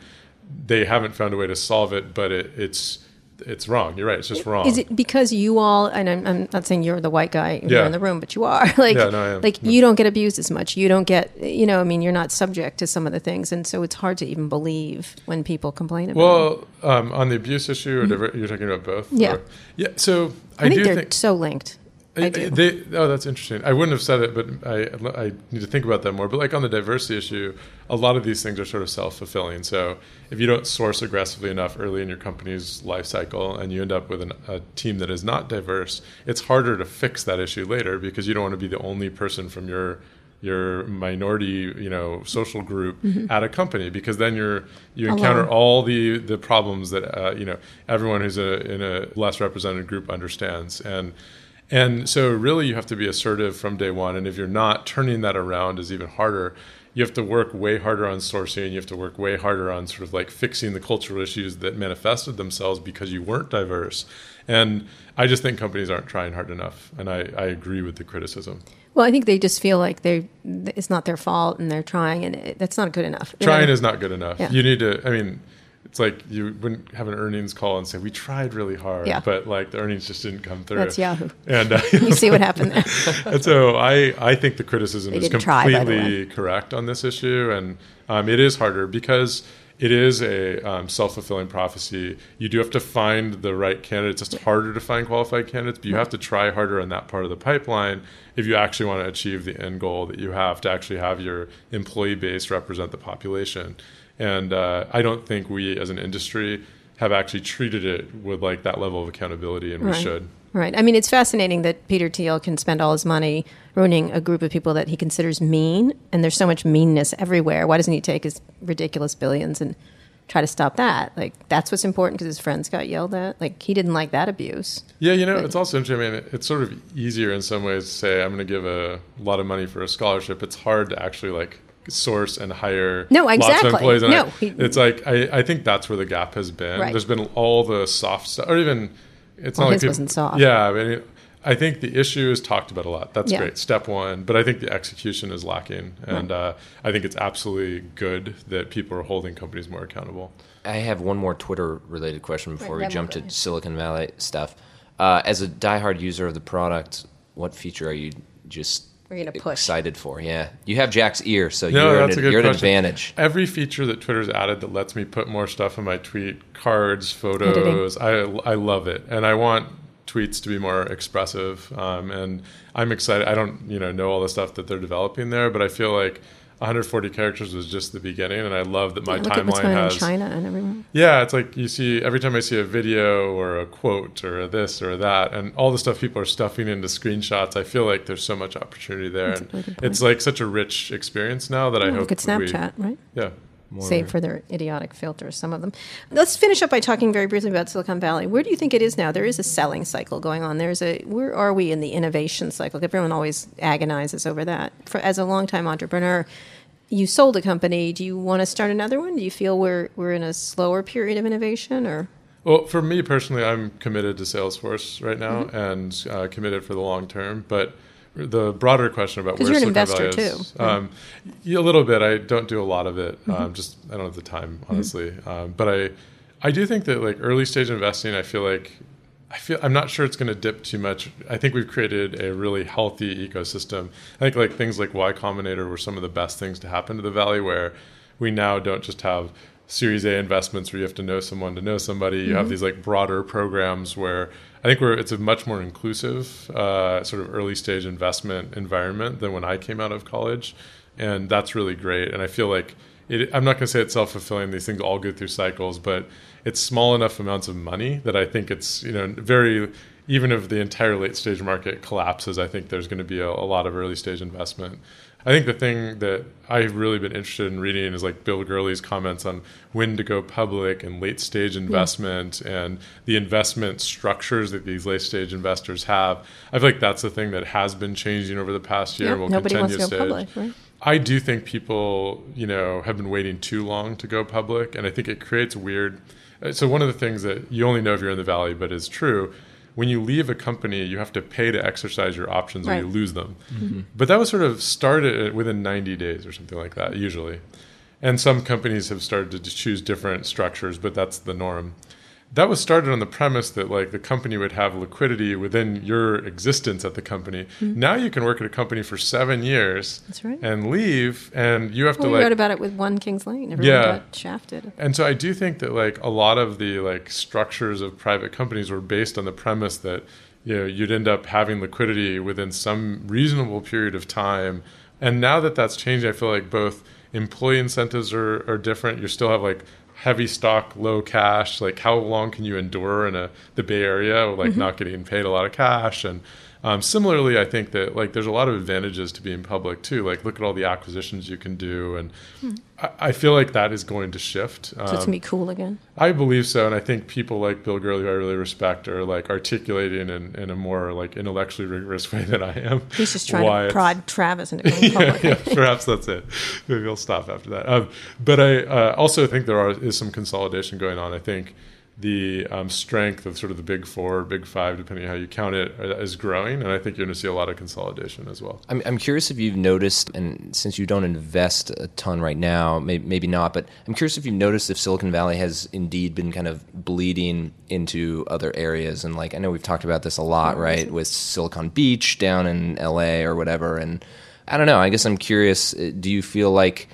they haven't found a way to solve it. But it, it's it's wrong. You're right. It's just wrong. Is it because you all, and I'm, I'm not saying you're the white guy Yeah. in the room, but you are like, Yeah, no, I am. like you don't get abused as much. You don't get, you know, I mean, you're not subject to some of the things, and so it's hard to even believe when people complain about. it. Well, um, on the abuse issue, or diver- you're talking about both. Yeah. Or- yeah. So I, I think do they're think so linked. I do. They, oh, that's interesting. I wouldn't have said it, but I, I need to think about that more. But like on the diversity issue, a lot of these things are sort of self fulfilling. So if you don't source aggressively enough early in your company's life cycle, and you end up with an, a team that is not diverse, it's harder to fix that issue later because you don't want to be the only person from your your minority, you know, social group at a company because then you're you encounter Alone. all the the problems that uh, you know everyone who's a, in a less represented group understands and and so really you have to be assertive from day one and if you're not turning that around is even harder you have to work way harder on sourcing you have to work way harder on sort of like fixing the cultural issues that manifested themselves because you weren't diverse and i just think companies aren't trying hard enough and i, I agree with the criticism Well, I think they just feel like they it's not their fault and they're trying, and it, that's not good enough. You know? trying is not good enough. Yeah. You need to. I mean, it's like you wouldn't have an earnings call and say we tried really hard, Yeah. but like the earnings just didn't come through. That's Yahoo. And, uh, You see what happened there. and so I, I think the criticism They is didn't try, completely correct on this issue, and um, it is harder because it is a um, self fulfilling prophecy. You do have to find the right candidates. It's harder to find qualified candidates, but you have to try harder on that part of the pipeline if you actually want to achieve the end goal that you have to actually have your employee base represent the population. And uh, I don't think we as an industry have actually treated it with like that level of accountability, and we should. Right. I mean, it's fascinating that Peter Thiel can spend all his money ruining a group of people that he considers mean, and there's so much meanness everywhere. Why doesn't he take his ridiculous billions and try to stop that? Like, that's what's important because his friends got yelled at. Like, he didn't like that abuse. Yeah, you know, it's also interesting. I mean, it's sort of easier in some ways to say I'm going to give a lot of money for a scholarship. It's hard to actually like source and hire No, lots exactly. of employees. And No, I- he- it's like I, I think that's where the gap has been. Right. There's been all the soft stuff, or even it's Well, not like his people- wasn't soft. Yeah, I mean, I think the issue is talked about a lot. That's Yeah. great, step one. But I think the execution is lacking, and uh, I think it's absolutely good that people are holding companies more accountable. I have one more Twitter related question before Right, we jump to. Silicon Valley stuff. Uh, as a diehard user of the product, what feature are you just We're gonna push. excited for? Yeah, you have Jack's ear, so No, you're, that's an, a good you're an advantage. Every feature that Twitter's added that lets me put more stuff in my tweet, cards, photos, I, I love it. And I want tweets to be more expressive. Um, and I'm excited. I don't, you know, know all the stuff that they're developing there, but I feel like 140 characters was just the beginning. And I love that my Look at what's timeline going has. in China and everywhere. Yeah, it's like you see every time I see a video or a quote or a this or that, and all the stuff people are stuffing into screenshots. I feel like there's so much opportunity there, That's and really it's like such a rich experience now that I Oh, hope look at we- Snapchat, right? yeah, save for their idiotic filters, some of them. Let's finish up by talking very briefly about Silicon Valley. Where do you think it is now? There is a selling cycle going on. There's a where are we in the innovation cycle? Everyone always agonizes over that. For, as a longtime entrepreneur, you sold a company. Do you want to start another one? Do you feel we're we're in a slower period of innovation, or Well, for me personally, I'm committed to Salesforce right now and uh, committed for the long term. But the broader question about where you're an investor too, um, yeah, a little bit. I don't do a lot of it. Um, just I don't have the time, honestly. Um, but I, I do think that like early stage investing, I feel like. I feel I'm not sure it's going to dip too much. I think we've created a really healthy ecosystem. I think like things like Y Combinator were some of the best things to happen to the valley, where we now don't just have Series A investments where you have to know someone to know somebody. You have these like broader programs where I think we're it's a much more inclusive uh, sort of early stage investment environment than when I came out of college, and that's really great. And I feel like it, I'm not going to say it's self fulfilling. These things all go through cycles, but it's small enough amounts of money that I think it's you know very even if the entire late stage market collapses, I think there's going to be a, a lot of early stage investment. I think the thing that I've really been interested in reading is like Bill Gurley's comments on when to go public and late stage investment and the investment structures that these late stage investors have. I feel like that's the thing that has been changing over the past year Yeah, and will nobody continue wants to go public, right? I do think people, you know, have been waiting too long to go public, and I think it creates weird. uh, So one of the things that you only know if you're in the valley, but is true, when you leave a company, you have to pay to exercise your options, or you lose them. Mm-hmm. Mm-hmm. But that was sort of started within 90 days or something like that, usually. And some companies have started to choose different structures, but that's the norm. That was started on the premise that like the company would have liquidity within your existence at the company. Mm-hmm. Now you can work at a company for seven years right. and leave, and you have Well, to we like wrote about it with One Kings Lane. Everyone Yeah. got shafted. and so I do think that like a lot of the like structures of private companies were based on the premise that you know you'd end up having liquidity within some reasonable period of time. And now that that's changing, I feel like both employee incentives are, are different. You still have like heavy stock, low cash. Like how long can you endure in a the Bay Area, like mm-hmm. not getting paid a lot of cash and um, similarly, I think that like there's a lot of advantages to being public too. Like look at all the acquisitions you can do, and I, I feel like that is going to shift. So it's Um, gonna be cool again. I believe so, and I think people like Bill Gurley, who I really respect, are like articulating in, in a more like intellectually rigorous way than I am. He's just trying to prod Travis into going public. yeah, perhaps that's it. Maybe I'll stop after that. Um, but I uh, also think there are, is some consolidation going on. I think the um, strength of sort of the big four, big five, depending on how you count it, uh, growing, and I think you're going to see a lot of consolidation as well. I'm, I'm curious if you've noticed, and since you don't invest a ton right now, maybe, maybe not, but I'm curious if you've noticed if Silicon Valley has indeed been kind of bleeding into other areas. And like, I know we've talked about this a lot, right, with Silicon Beach down in LA or whatever. And I don't know, I guess I'm curious, uh, do you feel like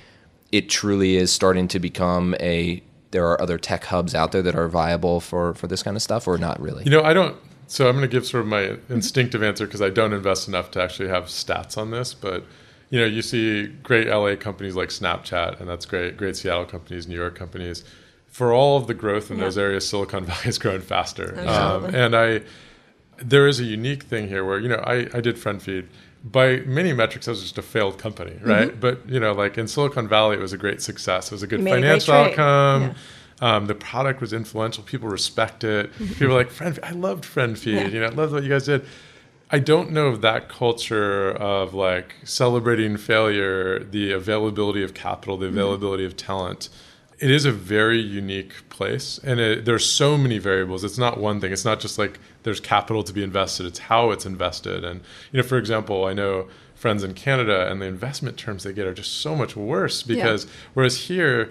it truly is starting to become a there are other tech hubs out there that are viable for, for this kind of stuff, or not really? You know, I don't. So I'm going to give sort of my instinctive answer because I don't invest enough to actually have stats on this. But you know, you see great LA companies like Snapchat, and that's great. Great Seattle companies, New York companies. For all of the growth in Yeah. those areas, Silicon Valley has grown faster. Um, and I, there is a unique thing here where you know I, I did FriendFeed. By many metrics, it was just a failed company, right? But you know, like in Silicon Valley, it was a great success. It was a good made a financial outcome. Yeah. Um, the product was influential. People respect it. People were like, "Friend, I loved FriendFeed. Yeah. You know, I loved what you guys did." I don't know if that culture of like celebrating failure, the availability of capital, the availability of talent, it is a very unique place, and it, there's so many variables. It's not one thing. It's not just like there's capital to be invested. It's how it's invested. And you know, for example, I know friends in Canada, and the investment terms they get are just so much worse because whereas here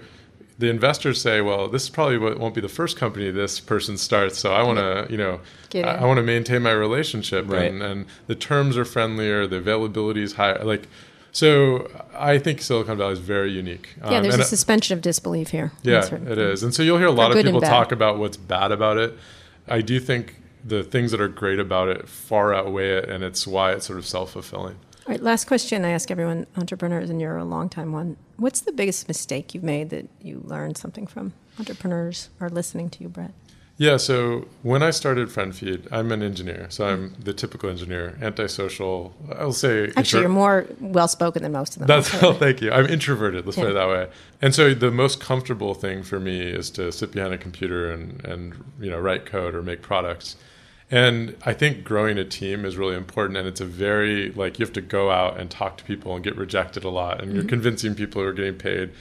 the investors say, well, this probably wo- won't be the first company this person starts, so I want to, you know, I. I want to maintain my relationship, Right. and, and the terms are friendlier, the availability is higher. Like, so I think Silicon Valley is very unique. Yeah, Um, there's a suspension of disbelief here. yeah, it is. And so you'll hear a lot of people talk about what's bad about it. I do think the things that are great about it far outweigh it, and it's why it's sort of self fulfilling. All right, last question I ask everyone, entrepreneurs, and you're a long time one. What's the biggest mistake you've made that you learned something from? Entrepreneurs are listening to you, Bret. Yeah, so when I started FriendFeed, I'm an engineer. So I'm the typical engineer, antisocial. I'll say. Actually, intro- you're more well spoken than most of them. That's well, thank you. I'm introverted. Let's put it that way. And so the most comfortable thing for me is to sit behind a computer and and you know write code or make products. And I think growing a team is really important. And it's a very like you have to go out and talk to people and get rejected a lot. And you're mm-hmm. convincing people who are getting paid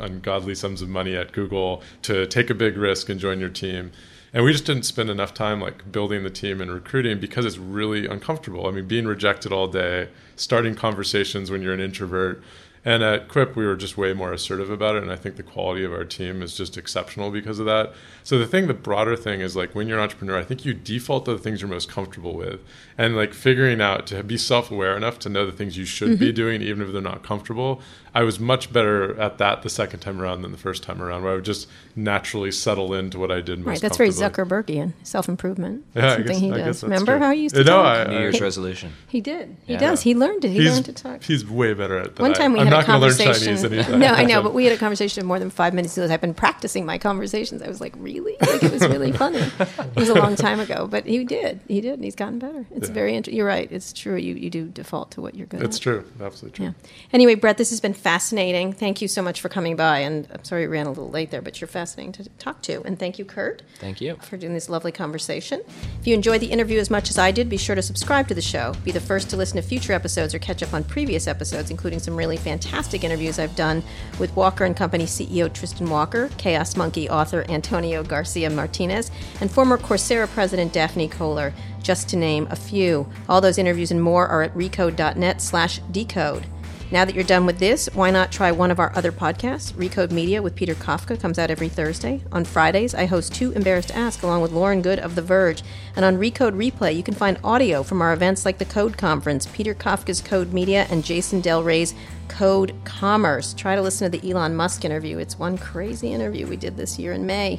ungodly sums of money at Google to take a big risk and join your team. And we just didn't spend enough time like building the team and recruiting because it's really uncomfortable. I mean, being rejected all day, starting conversations when you're an introvert. And at Quip, we were just way more assertive about it. And I think the quality of our team is just exceptional because of that. So the thing, the broader thing is like when you're an entrepreneur, I think you default to the things you're most comfortable with. And like figuring out to be self aware enough to know the things you should be mm-hmm. doing, even if they're not comfortable. I was much better at that the second time around than the first time around, where I would just naturally settle into what I did most Right, that's very. Zuckerbergian, self improvement. Yeah, I something guess- he does. Remember true. how he used to uh, No, talk? I- New Year's resolution. he did. He Yeah. does. He learned it. He He's, learned to talk. he's way better at that. One time we I'm had not a gonna learn conversation. Chinese anytime. no, I know, but we had a conversation of more than five minutes. He goes, "I've been practicing my conversations." I was like, "Really?" Like it was really funny. It was a long time ago, but he did. He did. and He's gotten better. It's Yeah. very. interesting. you're right. It's true. You you do default to what you're good at. It's at. true. Absolutely true. Yeah. Anyway, Bret, this has been fascinating. Thank you so much for coming by. And I'm sorry we ran a little late there, but you're fascinating to talk to. And thank you, Kurt Thank you. for doing this lovely conversation. If you enjoyed the interview as much as I did, be sure to subscribe to the show. Be the first to listen to future episodes or catch up on previous episodes, including some really fantastic interviews I've done with Walker and Company CEO Tristan Walker, Chaos Monkey author Antonio Garcia Martinez, and former Coursera president Daphne Koller, just to name a few. All those interviews and more are at recode.net slash decode. Now that you're done with this, why not try one of our other podcasts? Recode Media with Peter Kafka comes out every Thursday. On Fridays, I host Too Embarrassed Ask along with Lauren Goode of The Verge. And on Recode Replay, you can find audio from our events like the Code Conference, Peter Kafka's Code Media, and Jason Del Rey's Code Commerce. Try to listen to the Elon Musk interview. It's one crazy interview we did this year in May.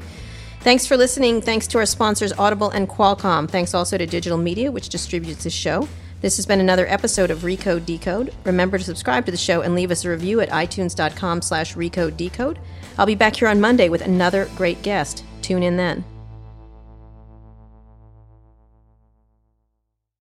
Thanks for listening. Thanks to our sponsors, Audible and Qualcomm. Thanks also to Digital Media, which distributes this show. This has been another episode of Recode Decode. Remember to subscribe to the show and leave us a review at itunes.com slash recode decode. I'll be back here on Monday with another great guest. Tune in then.